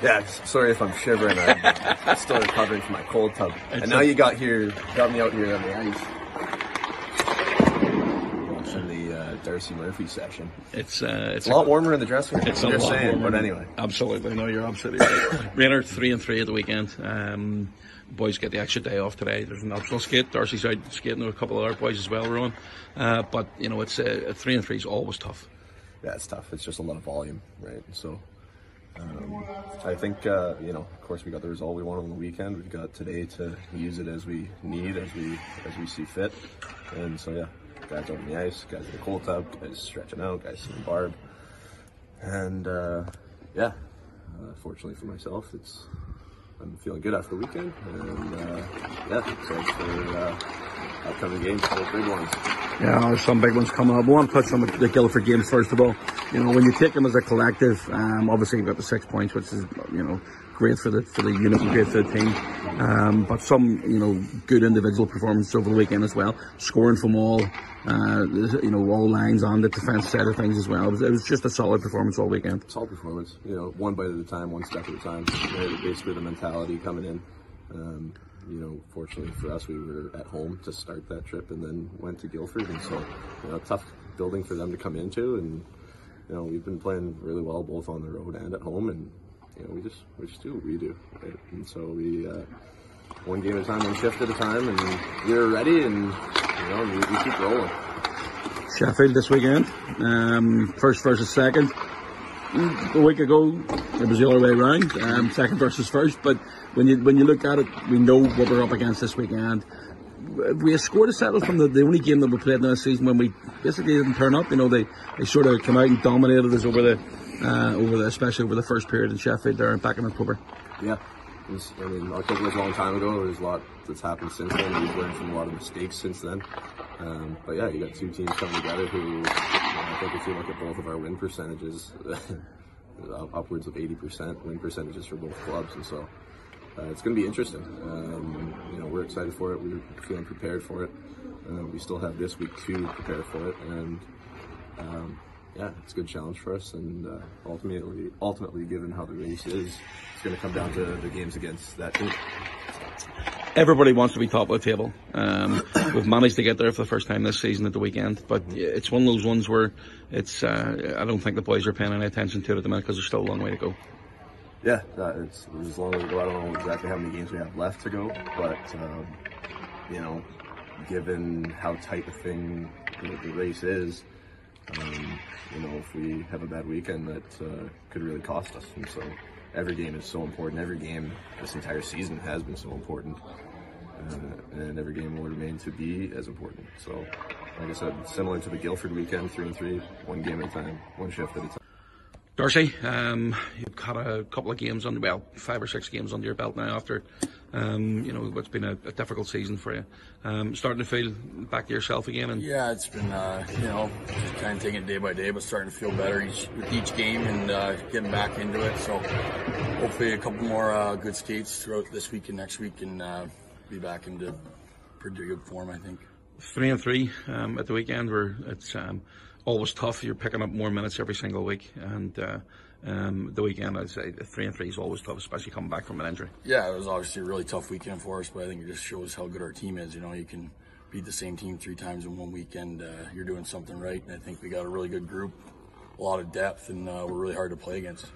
Yeah, sorry if I'm shivering. I'm still recovering from my cold tub. And now you got here, got me out here on the ice. Watching the uh, Darcy Murphy session. It's uh, It's a lot warmer in the dressing room. It's I'm a just lot saying, warmer. but anyway. Absolutely, no, you're absolutely right. Rayner three and three at the weekend. Um, boys get the extra day off today. There's an optional skate. Darcy's out skating with a couple of other boys as well, Rowan. Uh, but you know, it's uh, three and three is always tough. Yeah, it's tough. It's just a lot of volume, right? So um, I think, uh, you know, of course, we got the result we wanted on the weekend. We've got today to use it as we need, as we as we see fit. And so, yeah, guys on the ice, guys in the cold tub, guys stretching out, guys seeing barb. And uh, yeah, uh, fortunately for myself, it's I'm feeling good after the weekend, and uh, yeah, excited for uh, upcoming games, the big ones. Yeah, some big ones coming up. I want to touch on the, the Guildford games first of all. You know, when you take them as a collective, um, obviously you've got the six points, which is you know great for the for the unit great for the team. Um, but some you know good individual performances over the weekend as well, scoring from all uh, you know all lines on the defence side of things as well. It was, it was just a solid performance all weekend. solid performance. You know, one bite at a time, one step at a time. Basically, the mentality coming in. Um, you know, fortunately for us, we were at home to start that trip, and then went to Guildford, and so you know, tough building for them to come into. And you know, we've been playing really well both on the road and at home, and you know, we just we just do what we do, right? And so we. Uh, one game at a time, one shift at a time, and we are ready, and you know, we, we keep rolling. Sheffield this weekend, um, first versus second. Mm, A week ago, it was the other way around, um, second versus first. But when you when you look at it, we know what we're up against this weekend. We scored a settle from the, the only game that we played in the season when we basically didn't turn up. You know, they, they sort of came out and dominated us over the uh, over the especially over the first period in Sheffield there and back in October. Yeah. It was, I mean, October was a long time ago. There's a lot that's happened since then. We've learned from a lot of mistakes since then. Um, but yeah, you got two teams coming together who, I think if you look at both of our win percentages, upwards of 80% win percentages for both clubs. And so uh, it's going to be interesting. Um, you know, we're excited for it. We're feeling prepared for it. Uh, we still have this week to prepare for it. And um, yeah, it's a good challenge for us, and uh, ultimately, ultimately, given how the race is, it's going to come down to the games against that team. everybody wants to be top of the table. Um, we've managed to get there for the first time this season at the weekend, but it's one of those ones where it's. Uh, I don't think the boys are paying any attention to it at the minute because there's still a long way to go. Yeah, uh, it's as long as we go. I don't know exactly how many games we have left to go, but um, you know, given how tight the thing, the race is, um, you know, if we have a bad weekend, that uh, could really cost us. And so, every game is so important. Every game this entire season has been so important, uh, and every game will remain to be as important. So, like I said, similar to the Guildford weekend, three and three, one game at a time, one shift at a time. Darcy, um, you've got a couple of games under, well, five or six games under your belt now after, um, you know, what's been a, a difficult season for you. Um, starting to feel back to yourself again, and Yeah, it's been uh, you know kind of taking it day by day, but starting to feel better each with each game and uh, getting back into it. So hopefully a couple more uh, good skates throughout this week and next week, and uh, be back into pretty good form. I think. three and three um, at the weekend where it's um, always tough. You're picking up more minutes every single week, and uh, um, the weekend I'd say three and three is always tough, especially coming back from an injury. Yeah, it was obviously a really tough weekend for us, but I think it just shows how good our team is. You know, you can beat the same team three times in one weekend. Uh, you're doing something right, and I think we got a really good group, a lot of depth, and uh, we're really hard to play against.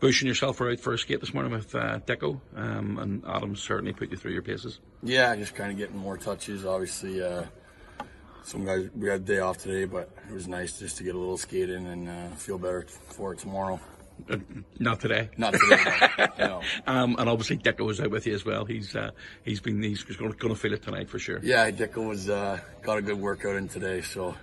Bush and yourself were out for a skate this morning with uh, Deco, um, and Adam certainly put you through your paces. Yeah, just kind of getting more touches. Obviously, uh, some guys we had a day off today, but it was nice just to get a little skate in and uh, feel better for it tomorrow. Uh, not today. Not today, no. no. Um, and obviously Deco was out with you as well. He's uh, he's been he's going to feel it tonight for sure. Yeah, Dicko was uh, got a good workout in today, so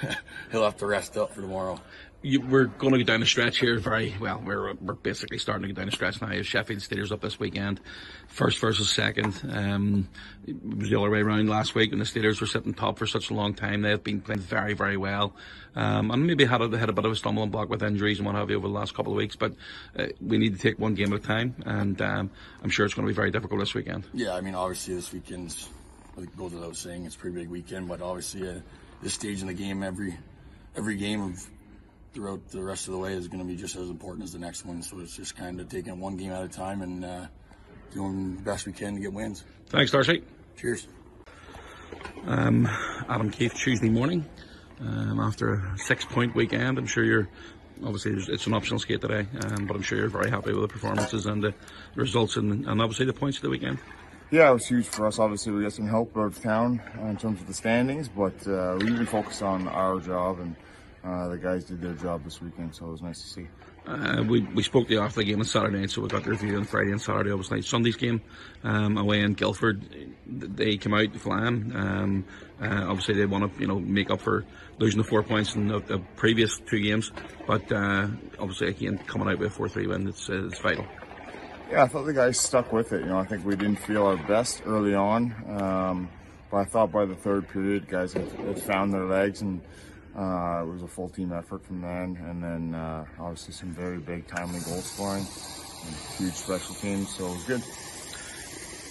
he'll have to rest up for tomorrow. You, we're going to go down the stretch here very well. We're we're basically starting to go down the stretch now. Sheffield Steelers up this weekend, first versus second. Um, it was the other way around last week when the Steelers were sitting top for such a long time. They've been playing very very well, um, and maybe had a, had a bit of a stumbling block with injuries and what have you over the last couple of weeks. But uh, we need to take one game at a time, and um, I'm sure it's going to be very difficult this weekend. Yeah, I mean obviously this weekend's like goes without saying it's a pretty big weekend, but obviously uh, this stage in the game every every game of throughout the rest of the way is going to be just as important as the next one. So it's just kind of taking one game at a time and uh, doing the best we can to get wins. Thanks, Darcy. Cheers. Um, Adam Keefe, Tuesday morning, um, after a six-point weekend. I'm sure you're obviously it's an optional skate today, um, but I'm sure you're very happy with the performances and the results and, and obviously the points of the weekend. Yeah, it was huge for us. Obviously, we got some help out of town uh, in terms of the standings, but uh, we really focused on our job and uh, the guys did their job this weekend, so it was nice to see. Uh, we, we spoke to you after the game on Saturday night, so we got the review on Friday and Saturday, obviously. Sunday's game um, away in Guildford, they came out flying. Um, uh, obviously, they want to you know make up for losing the four points in the, the previous two games, but uh, obviously, again, coming out with a 4 3 win, it's, it's vital. Yeah, I thought the guys stuck with it. You know, I think we didn't feel our best early on, um, but I thought by the third period, guys had, had found their legs and uh, it was a full team effort from then, and then uh, obviously some very big timely goal scoring, and huge special teams, so it was good.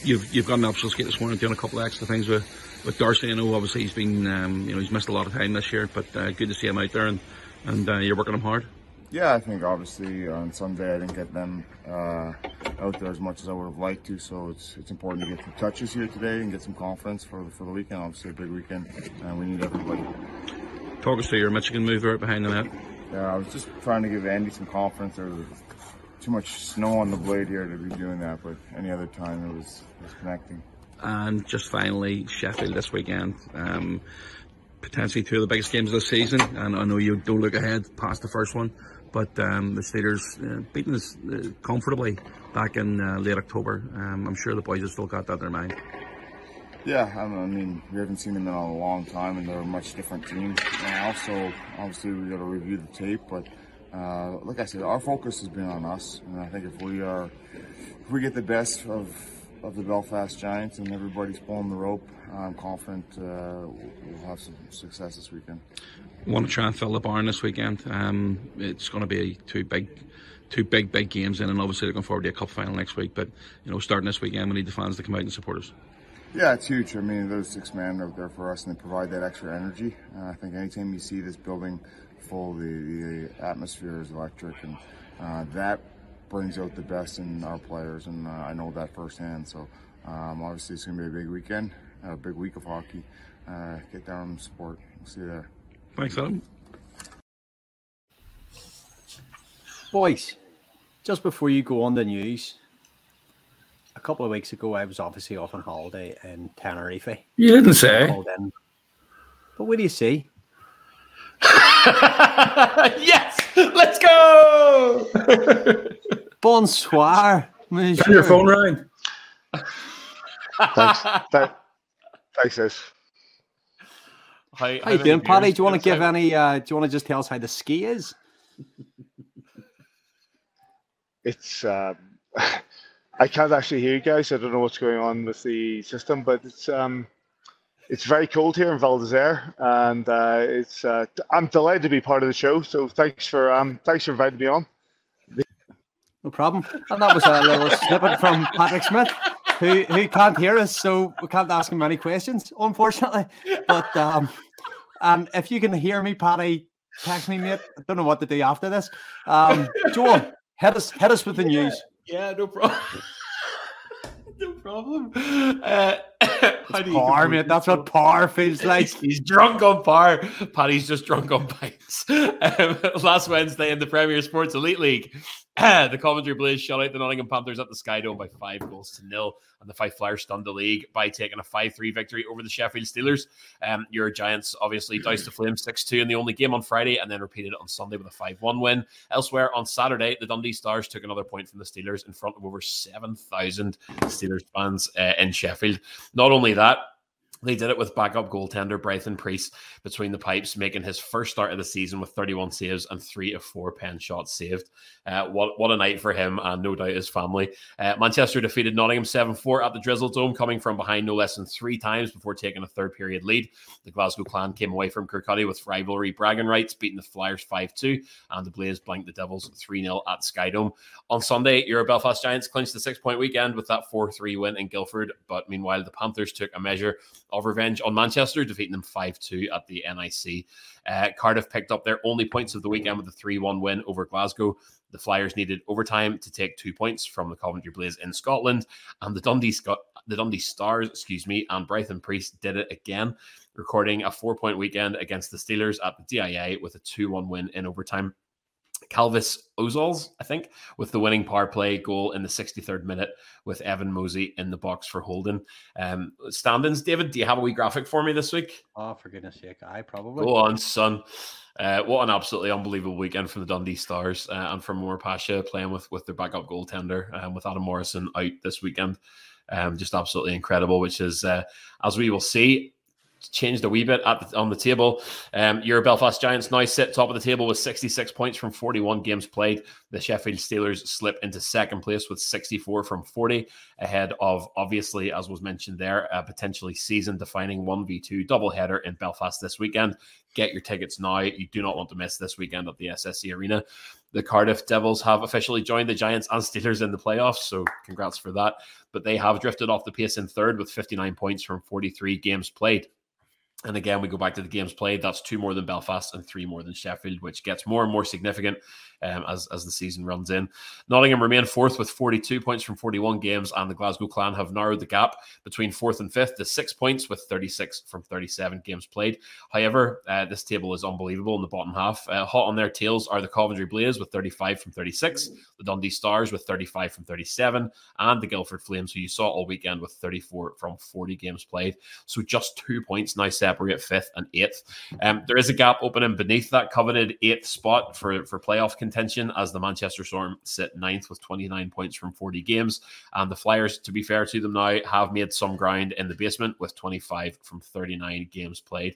You've you've got an optional skate this morning, doing a couple of extra things with with Darcy. I know obviously he's been um, you know he's missed a lot of time this year, but uh, good to see him out there and and uh, you're working him hard. Yeah, I think obviously on Sunday I didn't get them uh, out there as much as I would have liked to, so it's it's important to get some touches here today and get some confidence for for the weekend. Obviously a big weekend, and we need everybody. Talk us through your Michigan move right behind the net. Yeah, I was just trying to give Andy some confidence. There was too much snow on the blade here to be doing that, but any other time it was, it was connecting. And just finally, Sheffield this weekend. Um, potentially two of the biggest games of the season, and I know you don't look ahead past the first one, but um, the Steelers uh, beating us uh, comfortably back in uh, late October. Um, I'm sure the boys have still got that in their mind. Yeah, I mean, we haven't seen them in a long time, and they're a much different team now. So obviously, we got to review the tape. But uh, like I said, our focus has been on us, and I think if we are, if we get the best of of the Belfast Giants and everybody's pulling the rope, I'm confident uh, we'll have some success this weekend. want to try and fill the barn this weekend. Um, it's going to be two big two big, big games in, and obviously looking forward to a cup final next week. But you know, starting this weekend, we need the fans to come out and support us. Yeah, it's huge. I mean, those six men are there for us, and they provide that extra energy. Uh, I think anytime you see this building full, the, the atmosphere is electric, and uh, that brings out the best in our players, and uh, I know that firsthand. So, um, obviously, it's going to be a big weekend, a big week of hockey. Uh, get down and support. We'll see you there. Thanks, Adam. Boys, just before you go on the news, a couple of weeks ago, I was obviously off on holiday in Tenerife. You didn't say. But what do you see? yes, let's go. Bonsoir, monsieur. Your phone rang. Thanks. That, thanks, Sis. How, how, how you doing, Paddy? Do you want to give any? Uh, do you want to just tell us how the ski is? It's. Um, I can't actually hear you guys. I don't know what's going on with the system, but it's um, it's very cold here in Val d'Isere, and uh, it's. Uh, I'm delighted to be part of the show. So thanks for um, thanks for inviting me on. No problem. And that was a little snippet from Patrick Smith, who who can't hear us, so we can't ask him any questions, unfortunately. But um, um, if you can hear me, Paddy, text me, mate. I don't know what to do after this. Um, Joel, hit us hit us with the news. Yeah, no problem. no problem. Uh, par, mate. That's what par feels like. He's drunk on par. Paddy's just drunk on pints. Um, last Wednesday in the Premier Sports Elite League, the Coventry Blaze shut out the Nottingham Panthers at the Sky Dome by five goals to nil, and the Fife Flyers stunned the league by taking a 5 3 victory over the Sheffield Steelers. Um, your Giants obviously doused the Flames 6 2 in the only game on Friday and then repeated it on Sunday with a 5 1 win. Elsewhere on Saturday, the Dundee Stars took another point from the Steelers in front of over 7,000 Steelers fans uh, in Sheffield. Not only that, They did it with backup goaltender Brython Priest between the pipes, making his first start of the season with 31 saves and three of four pen shots saved. Uh, what what a night for him and no doubt his family. Uh, Manchester defeated Nottingham 7 4 at the Drizzle Dome, coming from behind no less than three times before taking a third period lead. The Glasgow clan came away from Kirkcaldy with rivalry bragging rights, beating the Flyers 5 2, and the Blaze blanked the Devils 3 0 at Skydome. On Sunday, your Belfast Giants clinched the six point weekend with that 4 3 win in Guildford, but meanwhile, the Panthers took a measure of revenge on Manchester, defeating them 5 2 at the NIC. Uh, Cardiff picked up their only points of the weekend with a 3 1 win over Glasgow. The Flyers needed overtime to take two points from the Coventry Blaze in Scotland, and the Dundee Scot- the Dundee Stars, excuse me, and Brython Priest did it again, recording a four point weekend against the Steelers at the DIA with a 2 1 win in overtime. Kalvis Ozols, I think, with the winning power play goal in the 63rd minute with Evan Mosey in the box for Holden. Um, standings, David, do you have a wee graphic for me this week? Oh, for goodness sake, I probably. Go on, son. Uh, what an absolutely unbelievable weekend from the Dundee Stars uh, and from Omar Pacha playing with, with their backup goaltender um, with Adam Morrison out this weekend. Um, just absolutely incredible, which is, uh, as we will see, changed a wee bit the, on the table. Um, your Belfast Giants now sit top of the table with 66 points from 41 games played. The Sheffield Steelers slip into second place with 64 from 40, ahead of, obviously, as was mentioned there, a potentially season defining 1v2 doubleheader in Belfast this weekend. Get your tickets now. You do not want to miss this weekend at the SSE Arena. The Cardiff Devils have officially joined the Giants and Steelers in the playoffs, so congrats for that. But they have drifted off the pace in third with 59 points from 43 games played. And again, we go back to the games played. That's two more than Belfast and three more than Sheffield, which gets more and more significant um, as, as the season runs in. Nottingham remain fourth with 42 points from 41 games, and the Glasgow Clan have narrowed the gap between fourth and fifth to six points with 36 from 37 games played. However, uh, this table is unbelievable in the bottom half. Uh, hot on their tails are the Coventry Blaze with 35 from 36, the Dundee Stars with 35 from 37, and the Guildford Flames, who you saw all weekend with 34 from 40 games played. So just two points now separate fifth and eighth. Um, there is a gap opening beneath that coveted eighth spot for, for playoff contention as the Manchester Storm sit ninth with 29 points from 40 games. And the Flyers, to be fair to them now, have made some ground in the basement with 25 from 39 games played.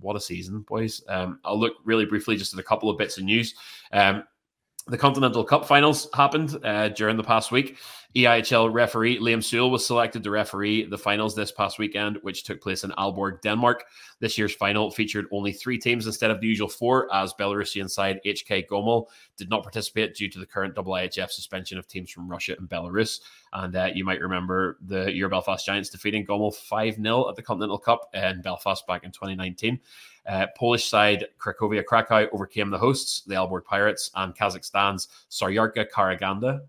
What a season, boys. Um, I'll look really briefly just at a couple of bits of news. Um, the Continental Cup finals happened uh, during the past week. EIHL referee Liam Sewell was selected to referee the finals this past weekend, which took place in Aalborg, Denmark. This year's final featured only three teams instead of the usual four, as Belarusian side HK Gomel did not participate due to the current IIHF suspension of teams from Russia and Belarus. And uh, you might remember the Euro Belfast Giants defeating Gomel 5 0 at the Continental Cup in Belfast back in 2019. Uh, Polish side Cracovia Krakow overcame the hosts, the Aalborg Pirates, and Kazakhstan's Saryarka Karaganda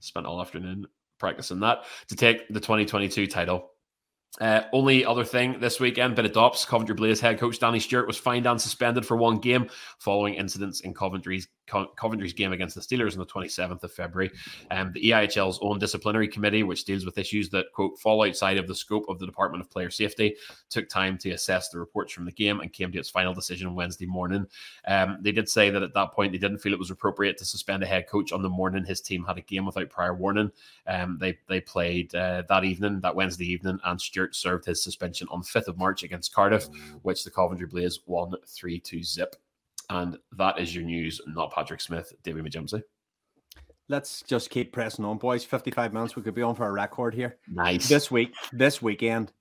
spent all afternoon practicing that to take the 2022 title. Uh, only other thing this weekend, bit of dops. Coventry Blaze head coach Danny Stewart was fined and suspended for one game following incidents in Coventry's Co- Coventry's game against the Steelers on the 27th of February. Um, the EIHL's own disciplinary committee, which deals with issues that quote fall outside of the scope of the Department of Player Safety, took time to assess the reports from the game and came to its final decision Wednesday morning. Um, they did say that at that point they didn't feel it was appropriate to suspend a head coach on the morning his team had a game without prior warning. Um, they they played uh, that evening, that Wednesday evening, and Stewart served his suspension on 5th of March against Cardiff, which the Coventry Blaze won 3 2 zip. And that is your news, not Patrick Smith, David McGimpsey. Let's just keep pressing on, boys. 55 minutes. We could be on for a record here. Nice. This week, this weekend,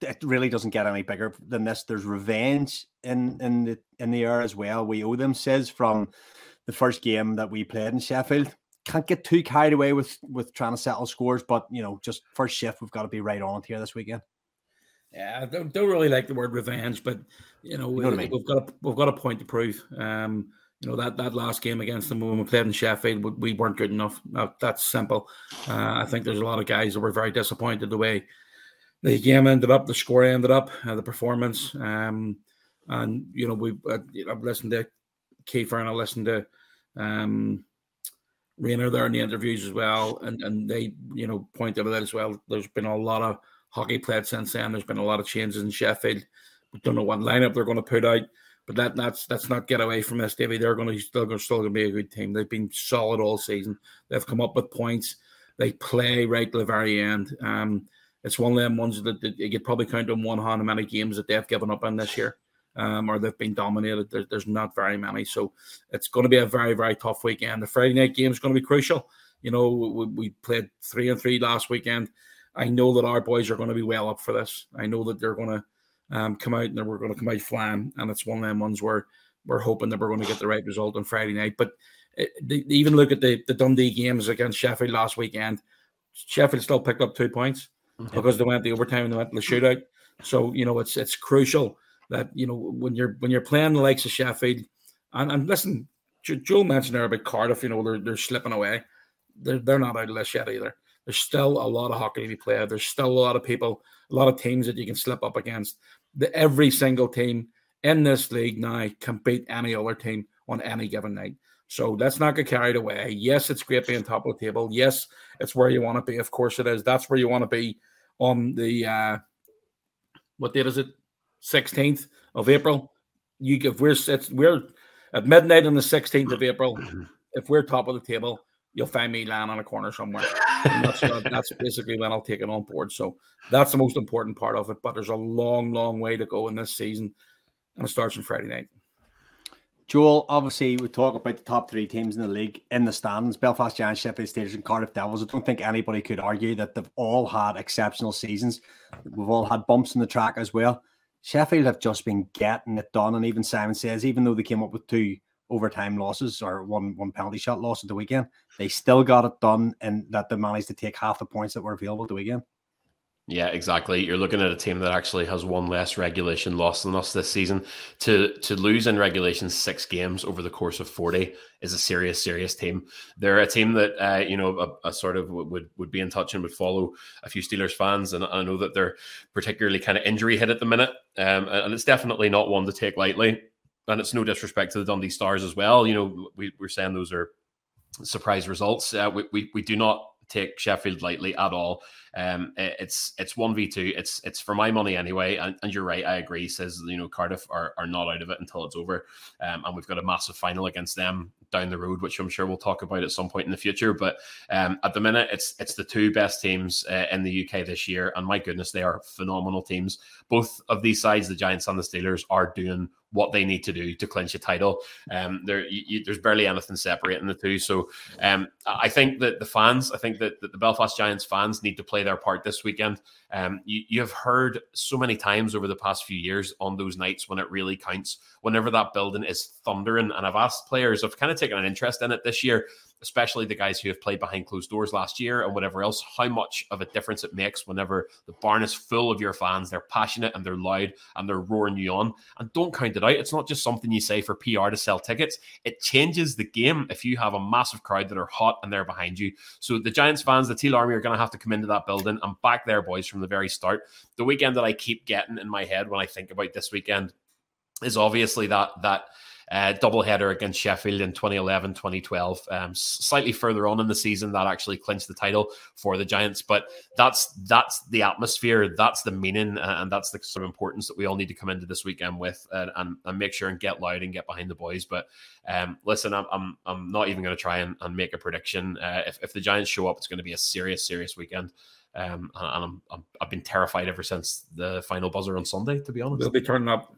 it really doesn't get any bigger than this. There's revenge in in the in the air as well. We owe them, says from the first game that we played in Sheffield. Can't get too carried away with with trying to settle scores, but you know, just first shift, we've got to be right on it here this weekend. Yeah, I don't, don't really like the word revenge, but you know, You know what I we've got a, we've got a point to prove. Um, you know that that last game against them when we played in Sheffield, we, we weren't good enough. That, that's simple. Uh, I think there's a lot of guys that were very disappointed the way the game ended up, the score ended up, uh, the performance. Um, and you know, we uh, I've listened to Kiefer and I listened to um, Rayner there in the interviews as well, and and they you know pointed out that as well. There's been a lot of hockey played since then. There's been a lot of changes in Sheffield. We don't know what lineup they're going to put out, but that that's that's not get away from this, Davy. They're going to still going still going to be a good team. They've been solid all season. They've come up with points. They play right to the very end. Um, it's one of them ones that, that you could probably count on one hand how many games that they've given up in this year. Um, or they've been dominated. There, there's not very many, so it's going to be a very, very tough weekend. The Friday night game is going to be crucial. You know, we, we played three and three last weekend. I know that our boys are going to be well up for this. I know that they're going to um, come out and we're going to come out flying, and it's one of them ones where we're hoping that we're going to get the right result on Friday night. But it, eh, they, even look at the, the Dundee games against Sheffield last weekend. Sheffield still picked up two points mm-hmm. because they went the overtime and they went to the shootout. So you know it's it's crucial that you know when you're when you're playing the likes of Sheffield, and, and listen, Joel mentioned there about Cardiff. You know they're they're slipping away. They're they're not out of this yet either. There's still a lot of hockey to be played. There's still a lot of people, a lot of teams that you can slip up against. The, every single team in this league now can beat any other team on any given night. So let's not get carried away. Yes, it's great being top of the table. Yes, it's where you want to be. Of course it is. That's where you want to be on the uh what date is it? 16th of April. You if we're it's, we're at midnight on the 16th of April, if we're top of the table, you'll find me lying on a corner somewhere. That's, uh, that's, basically when I'll take it on board. So that's the most important part of it. But there's a long, long way to go in this season, and it starts on Friday night. Joel, obviously, we talk about the top three teams in the league in the stands Belfast Giants, Sheffield Steelers, and Cardiff Devils. I don't think anybody could argue that they've all had exceptional seasons. We've all had bumps in the track as well. Sheffield have just been getting it done. And even Simon says, even though they came up with two overtime losses or one one penalty shot loss at the weekend, they still got it done and that they managed to take half the points that were available at the weekend. Yeah, exactly. You're looking at a team that actually has one less regulation loss than us this season. To to lose in regulation six games over the course of forty is a serious, serious team. They're a team that uh, you know a, a, sort of would would be in touch and would follow a few Steelers fans, and I know that they're particularly kind of injury hit at the minute, um, and it's definitely not one to take lightly. And it's no disrespect to the Dundee Stars as well. You know, we, we're saying those are surprise results. Uh, we, we we do not take Sheffield lightly at all. Um, it's it's one v two. It's it's for my money anyway. And, and, you're right. I agree. Says you know Cardiff are, are not out of it until it's over. Um, and we've got a massive final against them down the road, which I'm sure we'll talk about at some point in the future. But um, at the minute, it's it's the two best teams uh, in the UK this year, and my goodness, they are phenomenal teams. Both of these sides, the Giants and the Steelers, are doing what they need to do to clinch a title. Um, there, you, there's barely anything separating the two. So, um, I think that the fans, I think that, that, the Belfast Giants fans need to play their part this weekend. Um, you, you have heard so many times over the past few years on those nights when it really counts, whenever that building is thundering. And I've asked players, I've kind of taken an interest in it this year especially the guys who have played behind closed doors last year and whatever else, how much of a difference it makes whenever the barn is full of your fans. They're passionate and they're loud and they're roaring you on. And don't count it out. It's not just something you say for PR to sell tickets. It changes the game if you have a massive crowd that are hot and they're behind you. So the Giants fans, the Teal Army are going to have to come into that building and back their boys from the very start. The weekend that I keep getting in my head when I think about this weekend is obviously that that uh, doubleheader against Sheffield in 2011, 2012. Um, slightly further on in the season, that actually clinched the title for the Giants. But that's that's the atmosphere, that's the meaning, uh, and that's the sort of importance that we all need to come into this weekend with uh, and, and make sure and get loud and get behind the boys. But um, listen, I'm, I'm, I'm not even going to try and, and, make a prediction. Uh, if, if the Giants show up, it's going to be a serious, serious weekend. Um, and I'm, i have been terrified ever since the final buzzer on Sunday, to be honest. We'll be turning up.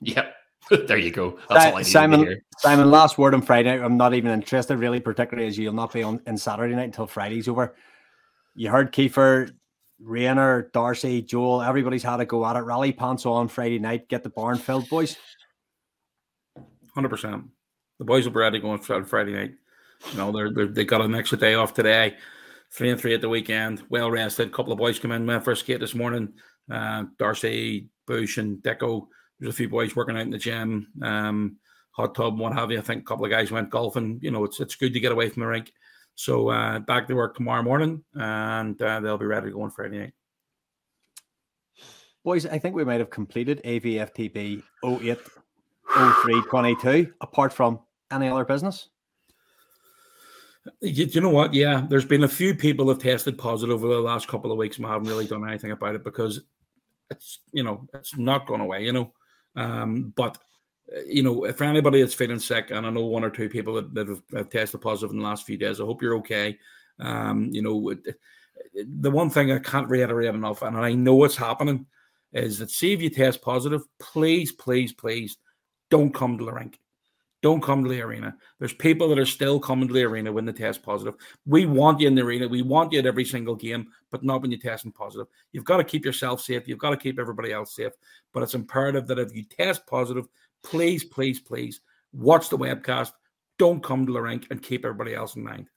Yep. there you go. That's Simon, Simon, last word on Friday. I'm not even interested, really, particularly as you'll not be on in Saturday night until Friday's over. You heard Kiefer, Rayner, Darcy, Joel, everybody's had a go at it. Rally pants on Friday night. Get the barn filled, boys. 100%. The boys will be ready going on Friday night. You know, they're, they're, they got an extra day off today. Three and three at the weekend. Well rested. A couple of boys come in, went for a skate this morning. Uh, Darcy, Bush, and Deco there's a few boys working out in the gym, um, hot tub, what have you. I think a couple of guys went golfing. You know, it's it's good to get away from the rink. So uh, back to work tomorrow morning, and uh, they'll be ready to go on Friday night. Boys, I think we might have completed AVFTB 08 03 22, apart from any other business. You, you, know what? Yeah, there's been a few people have tested positive over the last couple of weeks, and I haven't really done anything about it because it's you know it's not gone away. You know, um, but uh, you know, for anybody that's feeling sick, and I know one or two people that, that have, have, tested positive in the last few days, I hope you're okay. Um, you know, the one thing I can't reiterate enough, and I know it's happening, is that see if you test positive, please, please, please don't come to the rink. Don't come to the arena. There's people that are still coming to the arena when they test positive. We want you in the arena. We want you at every single game, but not when you're testing positive. You've got to keep yourself safe. You've got to keep everybody else safe. But it's imperative that if you test positive, please, please, please watch the webcast. Don't come to the rink and keep everybody else in mind.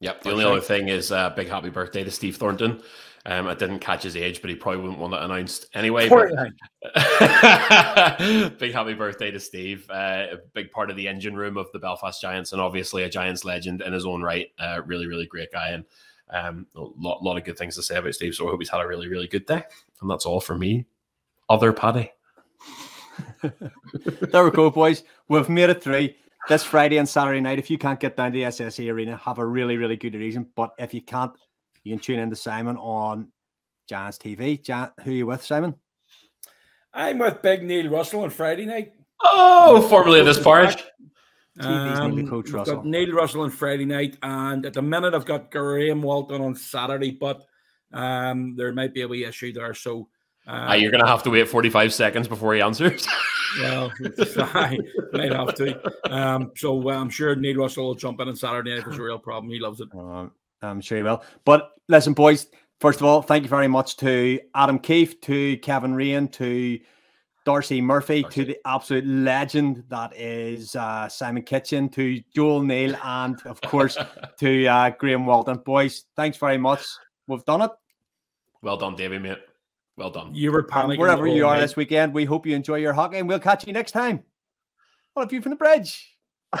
Yep. The only other thing is uh, big happy birthday to Steve Thornton. Um, I didn't catch his age, but he probably wouldn't want it announced anyway. But... big happy birthday to Steve. Uh, a big part of the engine room of the Belfast Giants, and obviously a Giants legend in his own right. Uh, really, really great guy, and um, a lot, lot of good things to say about Steve. So I hope he's had a really, really good day. And that's all for me. Other Paddy. there we go, boys. We've made it three this Friday and Saturday night. If you can't get down to the SSE Arena, have a really, really good reason. But if you can't, you can tune in to Simon on Giants TV. Jan, who are you with, Simon? I'm with Big Neil Russell on Friday night. Oh, formerly of this parish. Um, Neil, Coach Russell. Got Neil Russell on Friday night, and at the minute I've got Graeme Walton on Saturday, but um, there might be a wee issue there. So uh, you're going to have to wait 45 seconds before he answers. well, I might have to. Um, so uh, I'm sure Neil Russell will jump in on Saturday if it's a real problem. He loves it. Um, I'm sure you will. But listen, boys, first of all, thank you very much to Adam Keefe, to Kevin Raine, to Darcy Murphy, Darcy. to the absolute legend that is uh, Simon Kitchen, to Joel Neal, and of course to uh, Graeme Walton. Boys, thanks very much. We've done it. Well done, Davy, mate. Well done. You were panicking. Wherever you are night. this weekend, we hope you enjoy your hockey and we'll catch you next time. All of you from the bridge.